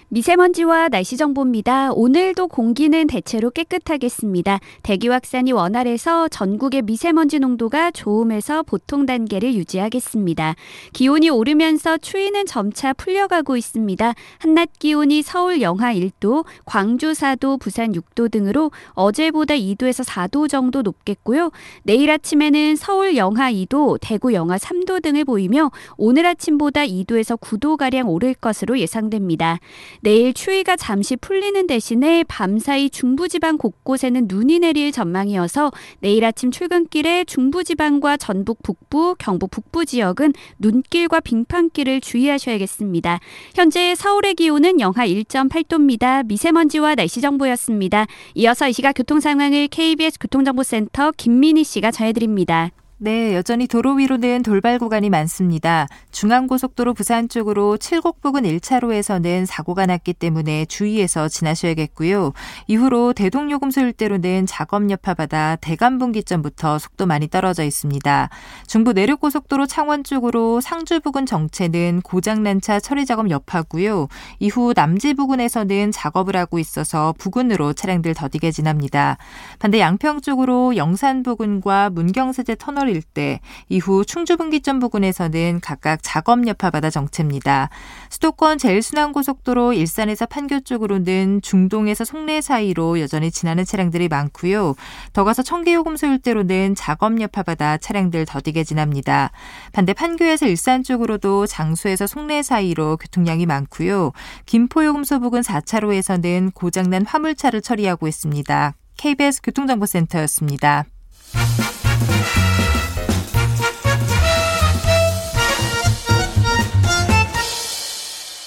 미세먼지와 날씨 정보입니다. 오늘도 공기는 대체로 깨끗하겠습니다. 대기 확산이 원활해서 전국의 미세먼지 농도가 좋음에서 보통 단계를 유지하겠습니다. 기온이 오르면서 추위는 점차 풀려가고 있습니다. 한낮 기온이 서울 영하 1도, 광주 4도, 부산 6도 등으로 어제보다 2도에서 4도 정도 높겠고요. 내일 아침에는 서울 영하 2도, 대구 영하 3도 등을 보이며 오늘 아침보다 2도에서 9도 가량 오를 것으로 예상됩니다. 내일 추위가 잠시 풀리는 대신에 밤사이 중부지방 곳곳에는 눈이 내릴 전망이어서 내일 아침 출근길에 중부지방과 전북 북부, 경북 북부 지역은 눈길과 빙판길을 주의하셔야겠습니다. 현재 서울의 기온은 영하 1.8도입니다. 미세먼지와 날씨 정보였습니다. 이어서 이 시각 교통 상황을 KBS 교통정보센터 김민희 씨가 전해드립니다. 네, 여전히 도로 위로는 돌발 구간이 많습니다. 중앙고속도로 부산 쪽으로 칠곡 부근 1차로에서는 사고가 났기 때문에 주의해서 지나셔야겠고요. 이후로 대동요금소 일대로는 작업 여파받아 대간분기점부터 속도 많이 떨어져 있습니다. 중부 내륙고속도로 창원 쪽으로 상주 부근 정체는 고장난 차 처리 작업 여파고요. 이후 남지 부근에서는 작업을 하고 있어서 부근으로 차량들 더디게 지납니다. 반대 양평 쪽으로 영산 부근과 문경세제 터널 일대, 이후 충주분기점 부근에서는 각각 작업 여파받아 정체입니다. 수도권 제일순환고속도로 일산에서 판교 쪽으로는 중동에서 송내 사이로 여전히 지나는 차량들이 많고요. 더 가서 청계요금소 일대로는 작업 여파받아 차량들 더디게 지납니다. 반대 판교에서 일산 쪽으로도 장수에서 송내 사이로 교통량이 많고요. 김포요금소 부근 4차로에서는 고장난 화물차를 처리하고 있습니다. KBS 교통정보센터였습니다.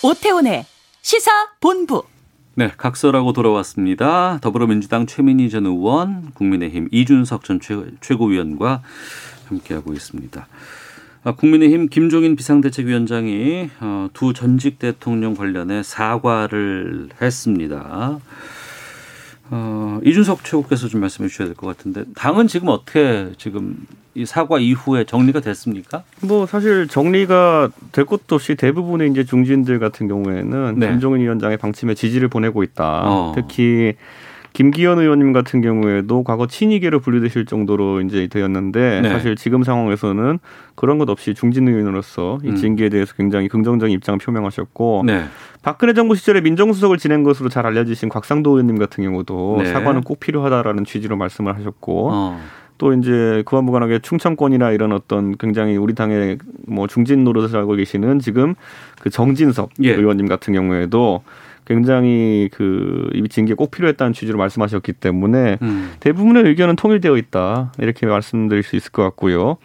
오태훈의 시사 본부. 네, 각설하고 돌아왔습니다. 더불어민주당 최민희 전 의원, 국민의힘 이준석 전 최, 고위원과 함께하고 있습니다. 아, 국민의힘 김종인 비상대책위원장이 어, 두 전직 대통령 관련해 사과를 했습니다. 어, 이준석 최고께서 좀 말씀해 주셔야 될 것 같은데 당은 지금 어떻게 지금 이 사과 이후에 정리가 됐습니까? 뭐 사실 정리가 될 것도 없이 대부분의 이제 중진들 같은 경우에는 네. 김종인 위원장의 방침에 지지를 보내고 있다. 어. 특히 김기현 의원님 같은 경우에도 과거 친이계로 분류되실 정도로 이제 되었는데 네. 사실 지금 상황에서는 그런 것 없이 중진 의원으로서 이 음. 징계에 대해서 굉장히 긍정적인 입장을 표명하셨고 네. 박근혜 정부 시절에 민정수석을 지낸 것으로 잘 알려지신 곽상도 의원님 같은 경우도 네. 사과는 꼭 필요하다라는 취지로 말씀을 하셨고 어. 또 이제 그와 무관하게 충청권이나 이런 어떤 굉장히 우리 당의 뭐 중진 노릇을 하고 계시는 지금 그 정진석 예. 의원님 같은 경우에도 굉장히 그이 징계 꼭 필요했다는 취지로 말씀하셨기 때문에 음. 대부분의 의견은 통일되어 있다 이렇게 말씀드릴 수 있을 것 같고요.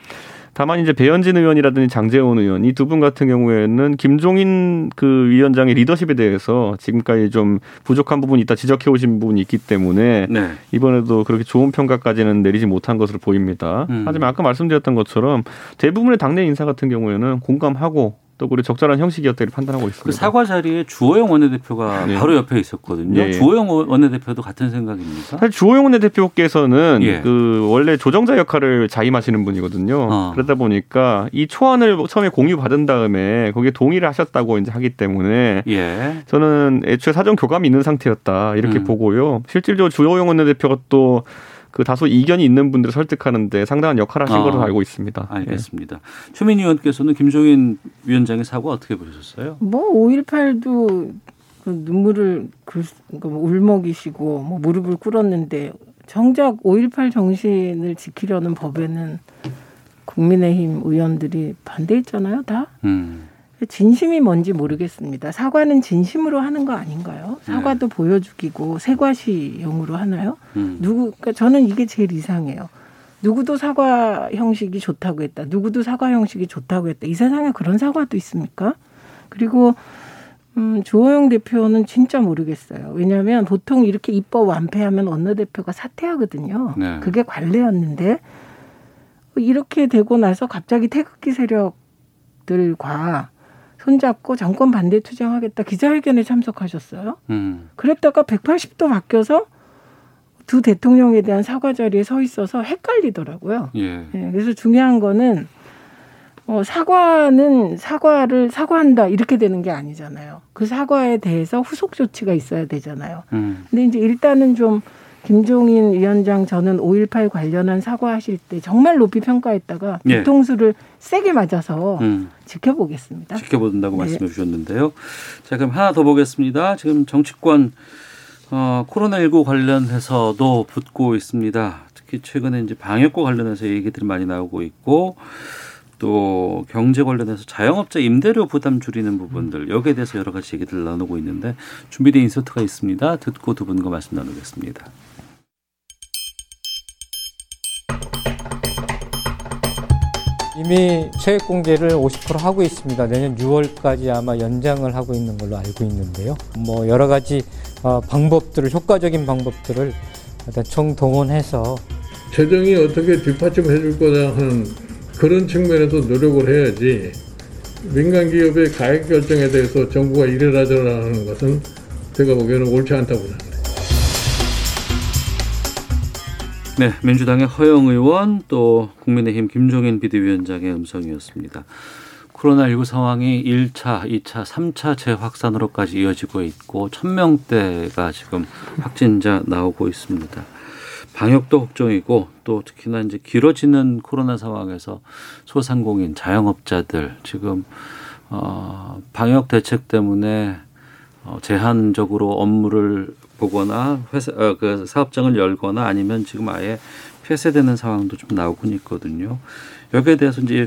다만 이제 배현진 의원이라든지 장재원 의원 이 두 분 같은 경우에는 김종인 그 위원장의 리더십에 대해서 지금까지 좀 부족한 부분이 있다 지적해 오신 부분이 있기 때문에 네. 이번에도 그렇게 좋은 평가까지는 내리지 못한 것으로 보입니다. 음. 하지만 아까 말씀드렸던 것처럼 대부분의 당내 인사 같은 경우에는 공감하고 또 우리 적절한 형식이었다고 판단하고 있습니다. 그 사과 자리에 주호영 원내대표가 네. 바로 옆에 있었거든요. 예. 주호영 원내대표도 같은 생각입니까? 사실 주호영 원내대표께서는 예. 그 원래 조정자 역할을 자임하시는 분이거든요. 어. 그러다 보니까 이 초안을 처음에 공유 받은 다음에 거기에 동의를 하셨다고 이제 하기 때문에 예. 저는 애초에 사전 교감이 있는 상태였다 이렇게 음. 보고요. 실질적으로 주호영 원내대표가 또 그 다소 이견이 있는 분들을 설득하는데 상당한 역할을 하신 아, 걸로 알고 있습니다. 알겠습니다. 예. 최민희 의원께서는 김종인 위원장의 사과 어떻게 보셨어요? 뭐 5.18도 그 눈물을 그, 그 울먹이시고 뭐 무릎을 꿇었는데 정작 5.18 정신을 지키려는 법에는 국민의힘 의원들이 반대했잖아요, 다. 음. 진심이 뭔지 모르겠습니다. 사과는 진심으로 하는 거 아닌가요? 사과도 네. 보여주기고 세과시용으로 하나요? 음. 누구? 그러니까 저는 이게 제일 이상해요. 누구도 사과 형식이 좋다고 했다. 누구도 사과 형식이 좋다고 했다. 이 세상에 그런 사과도 있습니까? 그리고 음, 주호영 대표는 진짜 모르겠어요. 왜냐하면 보통 이렇게 입법 완패하면 원내 대표가 사퇴하거든요. 네. 그게 관례였는데 이렇게 되고 나서 갑자기 태극기 세력들과 손잡고 정권 반대 투쟁하겠다 기자회견에 참석하셨어요. 음. 그랬다가 180도 바뀌어서 두 대통령에 대한 사과 자리에 서 있어서 헷갈리더라고요. 예. 네, 그래서 중요한 거는 어, 사과는 사과를 사과한다 이렇게 되는 게 아니잖아요. 그 사과에 대해서 후속 조치가 있어야 되잖아요. 음. 근데 이제 일단은 좀 김종인 위원장 저는 5.18 관련한 사과하실 때 정말 높이 평가했다가 예. 뒤통수를 세게 맞아서 음. 지켜보겠습니다. 지켜본다고 네. 말씀해 주셨는데요. 자, 그럼 하나 더 보겠습니다. 지금 정치권 어, 코로나19 관련해서도 붙고 있습니다. 특히 최근에 이제 방역과 관련해서 얘기들이 많이 나오고 있고 또 경제 관련해서 자영업자 임대료 부담 줄이는 부분들 여기에 대해서 여러 가지 얘기들 나누고 있는데 준비된 인서트가 있습니다. 듣고 두 분과 말씀 나누겠습니다. 이미 체액 공제를 50% 하고 있습니다. 내년 6월까지 아마 연장을 하고 있는 걸로 알고 있는데요. 뭐 여러 가지 어, 방법들을 효과적인 방법들을 총동원해서 재정이 어떻게 뒷받침해 줄 거다 하는 그런 측면에서 노력을 해야지 민간 기업의 가액 결정에 대해서 정부가 이래라 저래라 하는 것은 제가 보기에는 옳지 않다고 생각합니다. 네, 민주당의 허영 의원 또 국민의힘 김종인 비대위원장의 음성이었습니다. 코로나19 상황이 1차, 2차, 3차 재확산으로까지 이어지고 있고 1000명대가 지금 확진자 나오고 있습니다. 방역도 걱정이고 또 특히나 이제 길어지는 코로나 상황에서 소상공인, 자영업자들 지금 어 방역 대책 때문에 어 제한적으로 업무를 보거나 회사 어, 그 사업장을 열거나 아니면 지금 아예 폐쇄되는 상황도 좀 나오곤 있거든요. 여기에 대해서 이제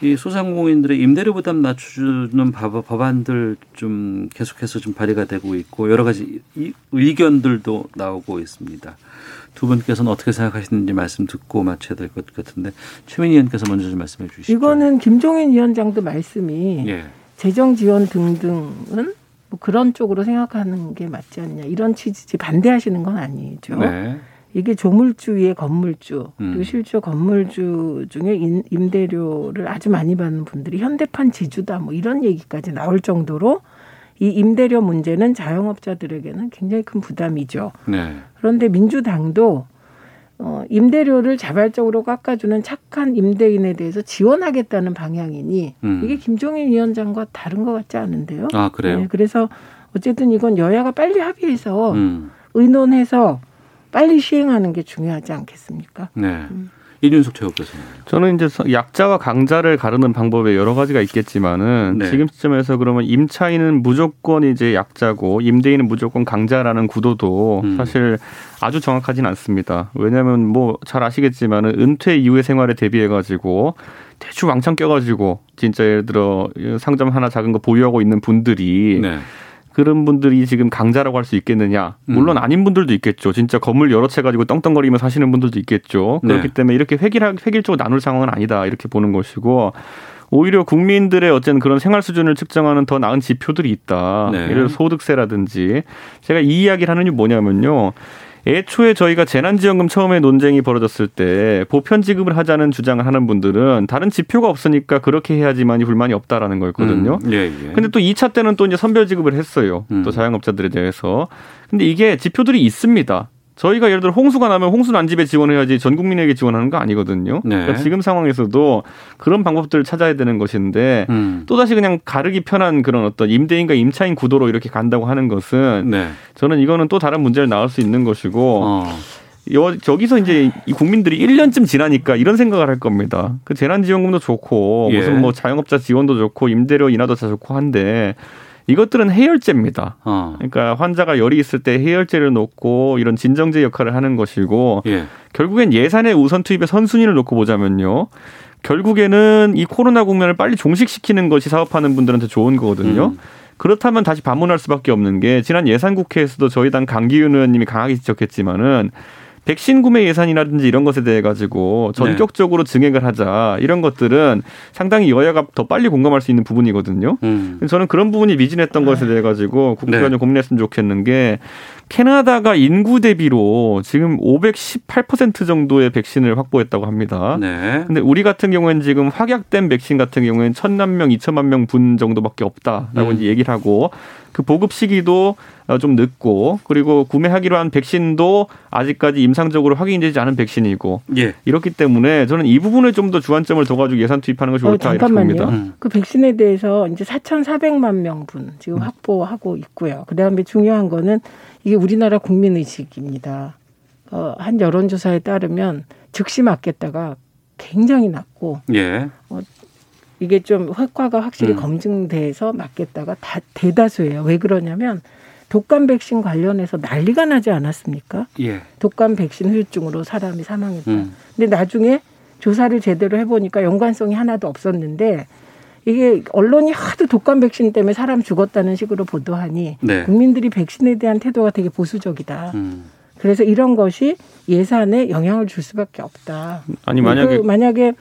이 소상공인들의 임대료 부담 낮춰주는 법안들 좀 계속해서 좀 발의가 되고 있고 여러 가지 의견들도 나오고 있습니다. 두 분께서는 어떻게 생각하시는지 말씀 듣고 마쳐야 될 것 같은데 최민희 의원께서 먼저 좀 말씀해 주시죠. 이거는 김종인 위원장도 말씀이 예. 재정 지원 등등은 뭐 그런 쪽으로 생각하는 게 맞지 않냐 이런 취지지 반대하시는 건 아니죠. 네. 이게 조물주 위에 건물주 그리고 음. 실제 건물주 중에 임- 임대료를 아주 많이 받는 분들이 현대판 지주다 뭐 이런 얘기까지 나올 정도로 이 임대료 문제는 자영업자들에게는 굉장히 큰 부담이죠. 네. 그런데 민주당도 어, 임대료를 자발적으로 깎아주는 착한 임대인에 대해서 지원하겠다는 방향이니 음. 이게 김종인 위원장과 다른 것 같지 않은데요. 아, 그래요? 네, 그래서 어쨌든 이건 여야가 빨리 합의해서 음. 의논해서 빨리 시행하는 게 중요하지 않겠습니까? 네. 이준석 최고께서는 저는 이제 약자와 강자를 가르는 방법에 여러 가지가 있겠지만은 네. 지금 시점에서 그러면 임차인은 무조건 이제 약자고 임대인은 무조건 강자라는 구도도 음. 사실 아주 정확하진 않습니다. 왜냐하면 뭐 잘 아시겠지만은 은퇴 이후의 생활에 대비해 가지고 대충 왕창 껴가지고 진짜 예를 들어 상점 하나 작은 거 보유하고 있는 분들이 네. 그런 분들이 지금 강자라고 할 수 있겠느냐? 물론 음. 아닌 분들도 있겠죠. 진짜 건물 여러 채 가지고 떵떵거리며 사시는 분들도 있겠죠. 네. 그렇기 때문에 이렇게 획일 획일적으로 나눌 상황은 아니다 이렇게 보는 것이고 오히려 국민들의 어쨌든 그런 생활 수준을 측정하는 더 나은 지표들이 있다. 네. 예를 들어 소득세라든지 제가 이 이야기를 하는 게 뭐냐면요. 애초에 저희가 재난지원금 처음에 논쟁이 벌어졌을 때 보편 지급을 하자는 주장을 하는 분들은 다른 지표가 없으니까 그렇게 해야지만이 불만이 없다라는 거였거든요. 음, 예, 예. 근데 또 2차 때는 또 이제 선별 지급을 했어요. 음. 또 자영업자들에 대해서. 근데 이게 지표들이 있습니다. 저희가 예를 들어 홍수가 나면 홍수 난 집에 지원해야지 전 국민에게 지원하는 거 아니거든요. 네. 그러니까 지금 상황에서도 그런 방법들을 찾아야 되는 것인데 음. 또다시 그냥 가르기 편한 그런 어떤 임대인과 임차인 구도로 이렇게 간다고 하는 것은 네. 저는 이거는 또 다른 문제를 낳을 수 있는 것이고 어. 여, 저기서 이제 이 국민들이 1년쯤 지나니까 이런 생각을 할 겁니다. 그 재난지원금도 좋고 예. 무슨 뭐 자영업자 지원도 좋고 임대료 인하도 다 좋고 한데 이것들은 해열제입니다. 어. 그러니까 환자가 열이 있을 때 해열제를 놓고 이런 진정제 역할을 하는 것이고 예. 결국엔 예산의 우선 투입의 선순위를 놓고 보자면요. 결국에는 이 코로나 국면을 빨리 종식시키는 것이 사업하는 분들한테 좋은 거거든요. 음. 그렇다면 다시 반문할 수밖에 없는 게 지난 예산 국회에서도 저희 당 강기윤 의원님이 강하게 지적했지만은 백신 구매 예산이라든지 이런 것에 대해 가지고 전격적으로 증액을 하자 이런 것들은 상당히 여야가 더 빨리 공감할 수 있는 부분이거든요. 음. 저는 그런 부분이 미진했던 것에 대해 가지고 국회가 네. 좀 고민했으면 좋겠는 게 캐나다가 인구 대비로 지금 518% 정도의 백신을 확보했다고 합니다. 네. 근데 우리 같은 경우에는 지금 확약된 백신 같은 경우에는 천만 명, 이천만 명 분 정도밖에 없다라고 음. 이제 얘기를 하고 그 보급 시기도 어, 좀 늦고 그리고 구매하기로 한 백신도 아직까지 임상적으로 확인되지 않은 백신이고 예. 이렇기 때문에 저는 이 부분에 좀 더 주안점을 둬가지고 예산 투입하는 것이 어, 옳다 이렇게 잠깐만요. 봅니다. 음. 그 백신에 대해서 이제 4,400만 명분 지금 확보하고 있고요. 그다음에 중요한 거는 이게 우리나라 국민 의식입니다. 어, 한 여론조사에 따르면 즉시 맞겠다가 굉장히 낮고 예. 이게 좀 효과가 확실히 음. 검증돼서 맞겠다가 다 대다수예요. 왜 그러냐면 독감 백신 관련해서 난리가 나지 않았습니까? 예. 독감 백신 후유증으로 사람이 사망했다. 음. 근데 나중에 조사를 제대로 해보니까 연관성이 하나도 없었는데 이게 언론이 하도 독감 백신 때문에 사람 죽었다는 식으로 보도하니 네. 국민들이 백신에 대한 태도가 되게 보수적이다. 음. 그래서 이런 것이 예산에 영향을 줄 수밖에 없다. 아니, 만약에- 그 만약에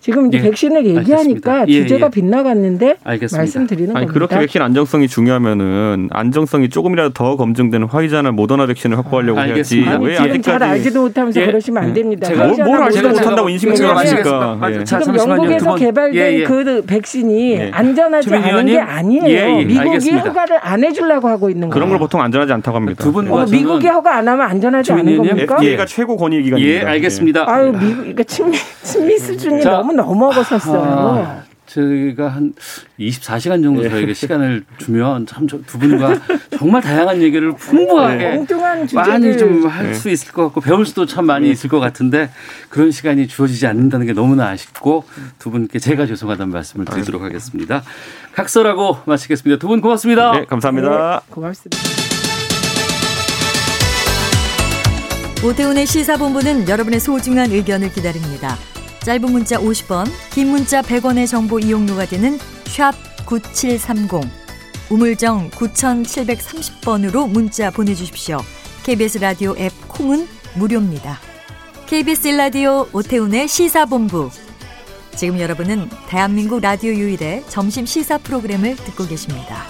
지금 이제 예, 백신을 얘기하니까 알겠습니다. 예, 주제가 예. 빗나갔는데 알겠습니다. 말씀드리는 아니 겁니다. 그렇게 백신 안정성이 중요하면은 안정성이 조금이라도 더 검증되는 화이자나 모더나 백신을 확보하려고 해야지 알겠습니다. 아니, 왜 지금 아직까지 잘 알지도 못하면서 예. 그러시면 안 됩니다. 제가 뭘, 뭘 알지도 못한다고 인식공격을 하십니까? 예. 자, 지금 잠시만요. 영국에서. 개발된 예, 예. 그 백신이 예. 안전하지 않은 게 의원님? 아니에요. 예, 예. 미국이 알겠습니다. 허가를 안 해주려고 하고 있는 거예요. 그런 걸 보통 안전하지 않다고 합니다. 두 분과 어, 미국이 허가 안 하면 안전하지 않은? 겁니까? FDA가 최고 권위 기관입니다. 예, 알겠습니다. 아유 미국 그러니까 친미 친미 수준이 자, 너무 넘어갔었어요. 아, 저희가 한 24시간 정도 예. 저에게 시간을 주면 참 두 분과 정말 다양한 얘기를 풍부하게 엉뚱한 주제를 많이 좀할 네. 수 있을 것 같고 배울 수도 참 많이 있을 것 같은데 그런 시간이 주어지지 않는다는 게 너무나 아쉽고 두 분께 제가 죄송하다는 말씀을 드리도록 하겠습니다. 각설하고 마치겠습니다. 두 분 고맙습니다. 네, 감사합니다. 고맙습니다. 오태훈의 시사본부는 여러분의 소중한 의견을 기다립니다. 짧은 문자 50원, 긴 문자 100원의 정보 이용료가 되는 샵 9730, 우물정 9730번으로 문자 보내주십시오. KBS 라디오 앱 콩은 무료입니다. KBS 라디오 오태훈의 시사본부. 지금 여러분은 대한민국 라디오 유일의 점심 시사 프로그램을 듣고 계십니다.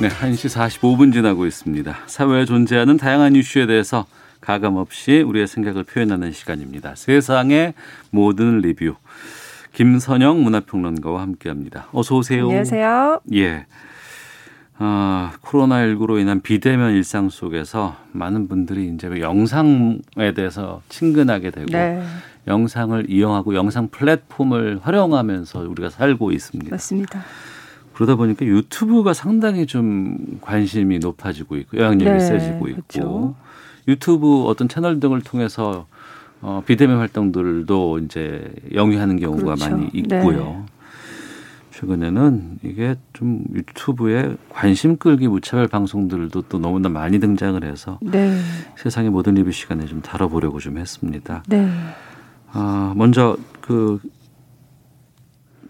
네, 1시 45분 지나고 있습니다. 사회에 존재하는 다양한 이슈에 대해서 가감 없이 우리의 생각을 표현하는 시간입니다. 세상의 모든 리뷰. 김선영 문화평론가와 함께합니다. 어서 오세요. 안녕하세요. 예. 아, 코로나19로 인한 비대면 일상 속에서 많은 분들이 이제 영상에 대해서 친근하게 되고 네. 영상을 이용하고 영상 플랫폼을 활용하면서 우리가 살고 있습니다. 맞습니다. 그러다 보니까 유튜브가 상당히 좀 관심이 높아지고 있고 영향력이 네, 세지고 있고 그렇죠. 유튜브 어떤 채널 등을 통해서 어, 비대면 활동들도 이제 영위하는 경우가 그렇죠. 많이 있고요. 최근에는 이게 좀 유튜브에 관심 끌기 무차별 방송들도 또 너무나 많이 등장을 해서 네. 세상의 모든 리뷰 시간에 좀 다뤄보려고 좀 했습니다. 네. 아, 먼저 그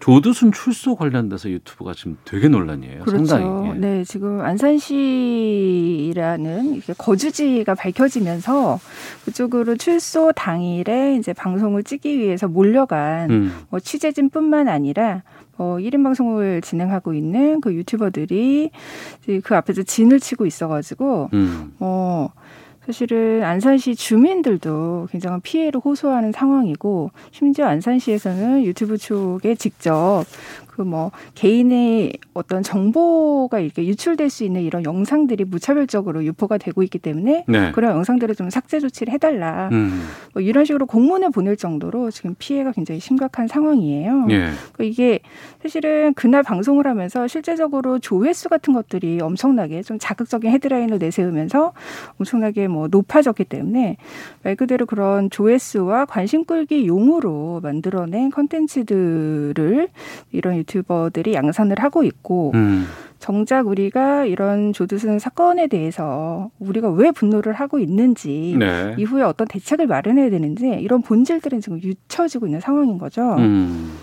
조두순 출소 관련돼서 유튜브가 지금 되게 논란이에요. 그렇죠. 상당히. 예. 네, 지금 안산시라는 거주지가 밝혀지면서 그쪽으로 출소 당일에 이제 방송을 찍기 위해서 몰려간 음. 뭐 취재진뿐만 아니라 어, 1인 방송을 진행하고 있는 그 유튜버들이 그 앞에서 진을 치고 있어가지고 음. 어, 사실은 안산시 주민들도 굉장한 피해를 호소하는 상황이고 심지어 안산시에서는 유튜브 쪽에 직접 그 뭐 개인의 어떤 정보가 이렇게 유출될 수 있는 이런 영상들이 무차별적으로 유포가 되고 있기 때문에 네. 그런 영상들을 좀 삭제 조치를 해달라 음. 뭐 이런 식으로 공문을 보낼 정도로 지금 피해가 굉장히 심각한 상황이에요. 예. 그러니까 이게 사실은 그날 방송을 하면서 실제적으로 조회수 같은 것들이 엄청나게 좀 자극적인 헤드라인을 내세우면서 엄청나게 뭐 높아졌기 때문에 말 그대로 그런 조회수와 관심 끌기 용으로 만들어낸 컨텐츠들을 이런 유튜버들이 양산을 하고 있고 음. 정작 우리가 이런 조두순 사건에 대해서 우리가 왜 분노를 하고 있는지 네. 이후에 어떤 대책을 마련해야 되는지 이런 본질들은 지금 잊혀지고 있는 상황인 거죠. 음.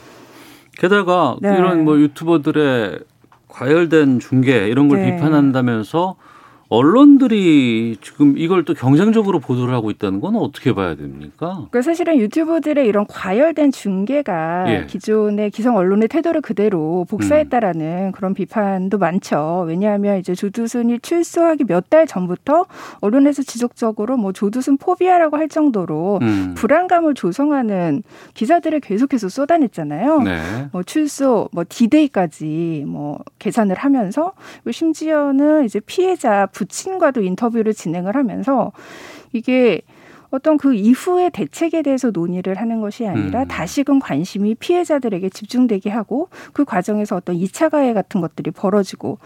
게다가 네. 이런 뭐 유튜버들의 과열된 중계 이런 걸 네. 비판한다면서 언론들이 지금 이걸 또 경쟁적으로 보도를 하고 있다는 건 어떻게 봐야 됩니까? 그러니까 사실은 유튜브들의 이런 과열된 중계가 예. 기존의 기성 언론의 태도를 그대로 복사했다라는 음. 그런 비판도 많죠. 왜냐하면 이제 조두순이 출소하기 몇 달 전부터 언론에서 지속적으로 뭐 조두순 포비아라고 할 정도로 음. 불안감을 조성하는 기사들을 계속해서 쏟아냈잖아요. 네. 뭐 출소, 뭐 디데이까지 뭐 계산을 하면서 심지어는 이제 피해자 부친과도 인터뷰를 진행을 하면서 이게 어떤 그 이후의 대책에 대해서 논의를 하는 것이 아니라 음. 다시금 관심이 피해자들에게 집중되게 하고 그 과정에서 어떤 2차 가해 같은 것들이 벌어지고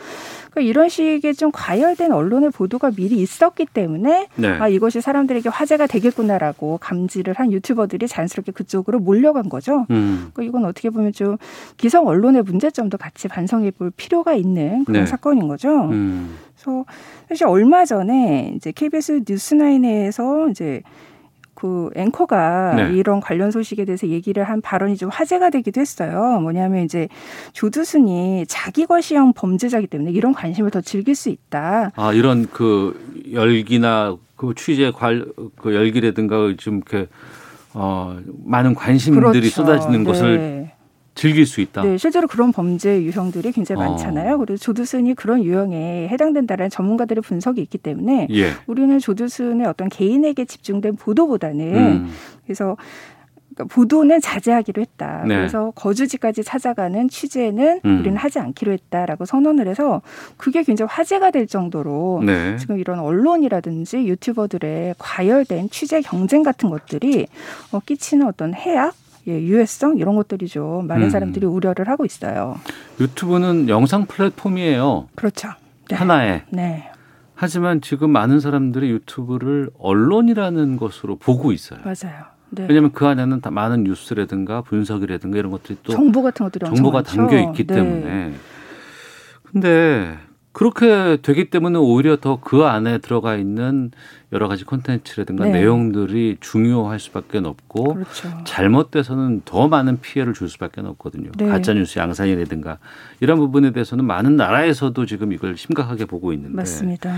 그러니까 이런 식의 좀 과열된 언론의 보도가 미리 있었기 때문에 네. 아 이것이 사람들에게 화제가 되겠구나라고 감지를 한 유튜버들이 자연스럽게 그쪽으로 몰려간 거죠. 음. 그러니까 이건 어떻게 보면 좀 기성 언론의 문제점도 같이 반성해 볼 필요가 있는 그런 네. 사건인 거죠. 음. 그래서 사실 얼마 전에 이제 KBS 뉴스나인에서 이제 그 앵커가 네. 이런 관련 소식에 대해서 얘기를 한 발언이 좀 화제가 되기도 했어요. 뭐냐면 이제 조두순이 자기과시형 범죄자이기 때문에 이런 관심을 더 즐길 수 있다. 아 이런 그 열기나 그 취재 관그 열기라든가 좀 이렇게 어 많은 관심들이 그렇죠. 쏟아지는 것을 네. 즐길 수 있다. 네, 실제로 그런 범죄 유형들이 굉장히 어. 많잖아요. 그래서 조두순이 그런 유형에 해당된다는 전문가들의 분석이 있기 때문에 예. 우리는 조두순의 어떤 개인에게 집중된 보도보다는 음. 그래서 그러니까 보도는 자제하기로 했다. 네. 그래서 거주지까지 찾아가는 취재는 음. 우리는 하지 않기로 했다라고 선언을 해서 그게 굉장히 화제가 될 정도로 네. 지금 이런 언론이라든지 유튜버들의 과열된 취재 경쟁 같은 것들이 어, 끼치는 어떤 해악 예, 유해성 이런 것들이 좀 많은 음. 사람들이 우려를 하고 있어요. 유튜브는 영상 플랫폼이에요. 그렇죠. 네. 하나에. 네, 하지만 지금 많은 사람들이 유튜브를 언론이라는 것으로 보고 있어요. 맞아요. 네. 왜냐하면 그 안에는 다 많은 뉴스라든가 분석이라든가 이런 것들이 또 정보 같은 것들이 정보가. 담겨 있기 네. 때문에. 근데 그렇게 되기 때문에 오히려 더 그 안에 들어가 있는 여러 가지 콘텐츠라든가 네. 내용들이 중요할 수밖에 없고 그렇죠. 잘못돼서는 더 많은 피해를 줄 수밖에 없거든요. 네. 가짜 뉴스 양산이라든가 이런 부분에 대해서는 많은 나라에서도 지금 이걸 심각하게 보고 있는데 맞습니다.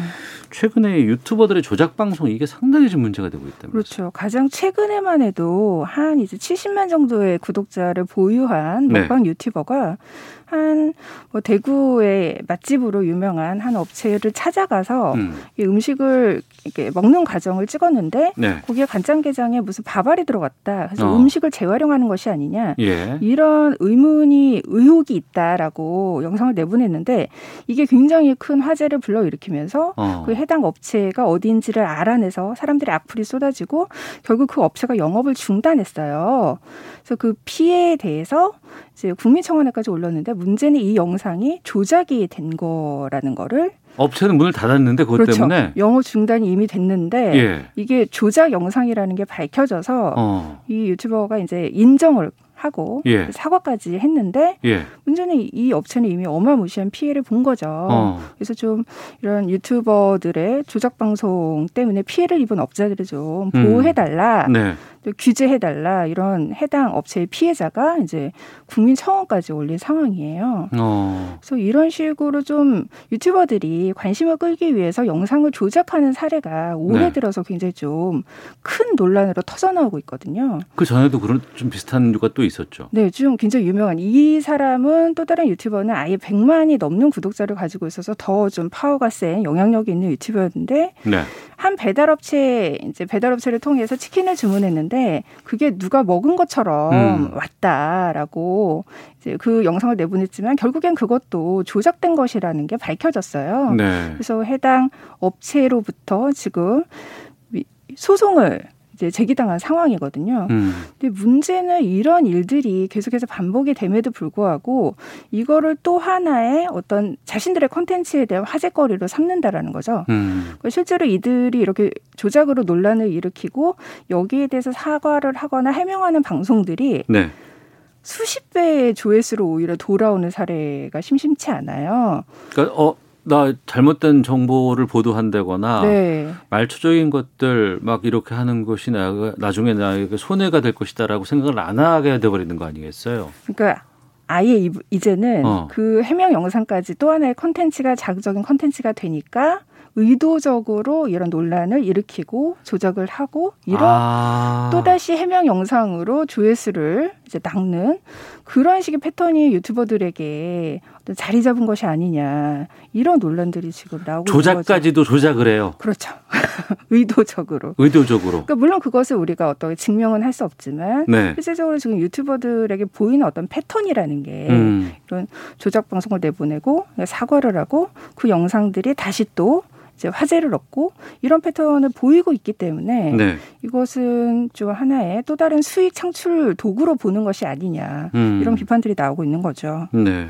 최근에 유튜버들의 조작 방송 이게 상당히 좀 문제가 되고 있다면 그렇죠. 가장 최근에만 해도 한 이제 70만 정도의 구독자를 보유한 네. 먹방 유튜버가 한 뭐 대구의 맛집으로 유명한 한 업체를 찾아가서 음. 이 음식을 이렇게 먹는 과정을 찍었는데 네. 거기에 간장게장에 무슨 밥알이 들어갔다. 그래서 어. 음식을 재활용하는 것이 아니냐. 예. 이런 의문이 의혹이 있다라고 영상을 내보냈는데 이게 굉장히 큰 화제를 불러일으키면서 어. 그 해당 업체가 어디인지를 알아내서 사람들의 악플이 쏟아지고 결국 그 업체가 영업을 중단했어요. 그래서 그 피해에 대해서 이제 국민청원에까지 올렸는데 문제는 이 영상이 조작이 된 거라는 거를 업체는 문을 닫았는데 그것 그렇죠. 때문에 영업 중단이 이미 됐는데 예. 이게 조작 영상이라는 게 밝혀져서 어. 이 유튜버가 이제 인정을 하고 예. 사과까지 했는데 예. 문제는 이 업체는 이미 어마무시한 피해를 본 거죠. 어. 그래서 좀 이런 유튜버들의 조작 방송 때문에 피해를 입은 업자들을 좀 음. 보호해달라. 네. 또 규제해달라 이런 해당 업체의 피해자가 이제 국민 청원까지 올린 상황이에요. 어. 그래서 이런 식으로 좀 유튜버들이 관심을 끌기 위해서 영상을 조작하는 사례가 올해 네. 들어서 굉장히 좀 큰 논란으로 터져나오고 있거든요. 그 전에도 그런 좀 비슷한 류가 또 있었죠. 네, 좀 굉장히 유명한 이 사람은 또 다른 유튜버는 아예 100만이 넘는 구독자를 가지고 있어서 더 좀 파워가 센 영향력이 있는 유튜버였는데 네. 한 배달업체 이제 배달업체를 통해서 치킨을 주문했는데 그게 누가 먹은 것처럼 음. 왔다라고 이제 그 영상을 내보냈지만 결국엔 그것도 조작된 것이라는 게 밝혀졌어요. 네. 그래서 해당 업체로부터 지금 미- 소송을 이제 제기당한 상황이거든요. 음. 근데 문제는 이런 일들이 계속해서 반복이 됨에도 불구하고 이거를 또 하나의 어떤 자신들의 콘텐츠에 대한 화제거리로 삼는다라는 거죠. 음. 그러니까 실제로 이들이 이렇게 조작으로 논란을 일으키고 여기에 대해서 사과를 하거나 해명하는 방송들이 네. 수십 배의 조회수로 오히려 돌아오는 사례가 심심치 않아요. 그러니까 어, 나 잘못된 정보를 보도한다거나 네. 말초적인 것들 막 이렇게 하는 것이 나, 나중에 나에게 손해가 될 것이다라고 생각을 안 하게 돼버리는 거 아니겠어요? 그러니까 아예 이- 이제는 어. 그 해명 영상까지 또 하나의 컨텐츠가 자극적인 컨텐츠가 되니까 의도적으로 이런 논란을 일으키고 조작을 하고 이런 아. 또다시 해명 영상으로 조회수를 이제 낚는 그런 식의 패턴이 유튜버들에게 자리 잡은 것이 아니냐 이런 논란들이 지금 나오고. 조작까지도 조작을 해요. 그렇죠. [laughs] 의도적으로. 의도적으로. 그러니까 물론 그것을 우리가 어떻게 증명은 할 수 없지만 네. 실제적으로 지금 유튜버들에게 보이는 어떤 패턴이라는 게 음. 이런 조작 방송을 내보내고 사과를 하고 그 영상들이 다시 또 이제 화제를 얻고 이런 패턴을 보이고 있기 때문에 네. 이것은 좀 하나의 또 다른 수익 창출 도구로 보는 것이 아니냐 음. 이런 비판들이 나오고 있는 거죠. 네.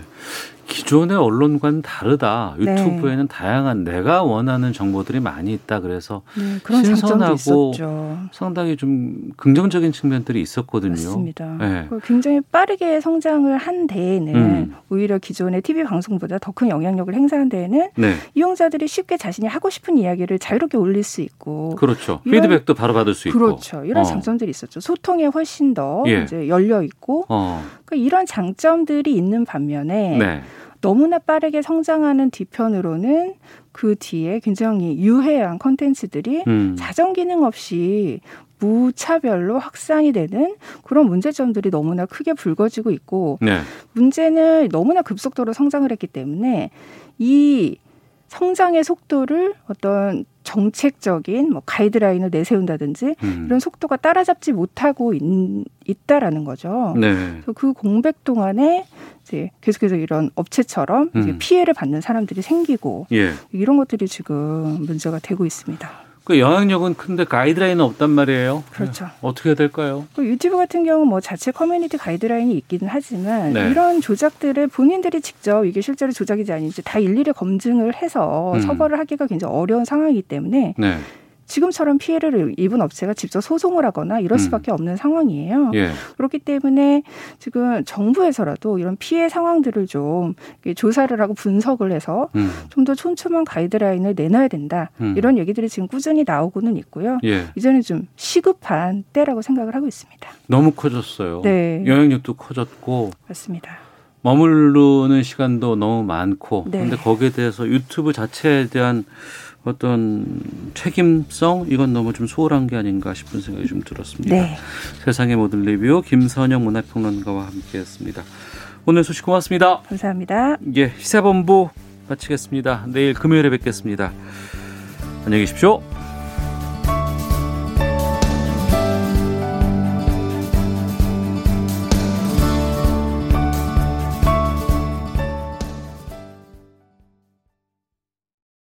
기존의 언론과는 다르다. 네. 유튜브에는 다양한 내가 원하는 정보들이 많이 있다. 그래서 네, 신선하고 있었죠. 상당히 좀 긍정적인 측면들이 있었거든요. 맞습니다. 네. 그리고 굉장히 빠르게 성장을 한 데에는 음. 오히려 기존의 TV 방송보다 더 큰 영향력을 행사한 데에는 네. 이용자들이 쉽게 자신이 하고 싶은 이야기를 자유롭게 올릴 수 있고 그렇죠. 이런- 피드백도 바로 받을 수 있고. 그렇죠. 이런 어. 장점들이 있었죠. 소통에 훨씬 더 예. 이제 열려 있고 어. 그러니까 이런 장점들이 있는 반면에 네. 너무나 빠르게 성장하는 뒤편으로는 그 뒤에 굉장히 유해한 컨텐츠들이 음. 자정 기능 없이 무차별로 확산이 되는 그런 문제점들이 너무나 크게 불거지고 있고 네. 문제는 너무나 급속도로 성장을 했기 때문에 이 성장의 속도를 어떤 정책적인 뭐 가이드라인을 내세운다든지 음. 이런 속도가 따라잡지 못하고 있, 있다라는 거죠. 네. 그래서 그 공백 동안에 이제 계속해서 이런 업체처럼 음. 피해를 받는 사람들이 생기고 예. 이런 것들이 지금 문제가 되고 있습니다. 그 영향력은 큰데 가이드라인은 없단 말이에요. 그렇죠. 네. 어떻게 해야 될까요? 그 유튜브 같은 경우 뭐 자체 커뮤니티 가이드라인이 있기는 하지만 네. 이런 조작들을 본인들이 직접 이게 실제로 조작인지 아닌지 다 일일이 검증을 해서 음. 처벌을 하기가 굉장히 어려운 상황이기 때문에 네. 지금처럼 피해를 입은 업체가 직접 소송을 하거나 이럴 음. 수밖에 없는 상황이에요. 예. 그렇기 때문에 지금 정부에서라도 이런 피해 상황들을 좀 조사를 하고 분석을 해서 음. 좀더 촘촘한 가이드라인을 내놔야 된다. 음. 이런 얘기들이 지금 꾸준히 나오고는 있고요. 예. 이제는 좀 시급한 때라고 생각을 하고 있습니다. 너무 커졌어요. 네. 영향력도 커졌고 맞습니다. 머무르는 시간도 너무 많고 네. 근데 거기에 대해서 유튜브 자체에 대한 어떤 책임성 이건 너무 좀 소홀한 게 아닌가 싶은 생각이 좀 들었습니다. 네. 세상의 모든 리뷰 김선영 문화평론가와 함께했습니다. 오늘 소식 고맙습니다. 감사합니다. 예, 시사본부 마치겠습니다. 내일 금요일에 뵙겠습니다. 안녕히 계십시오.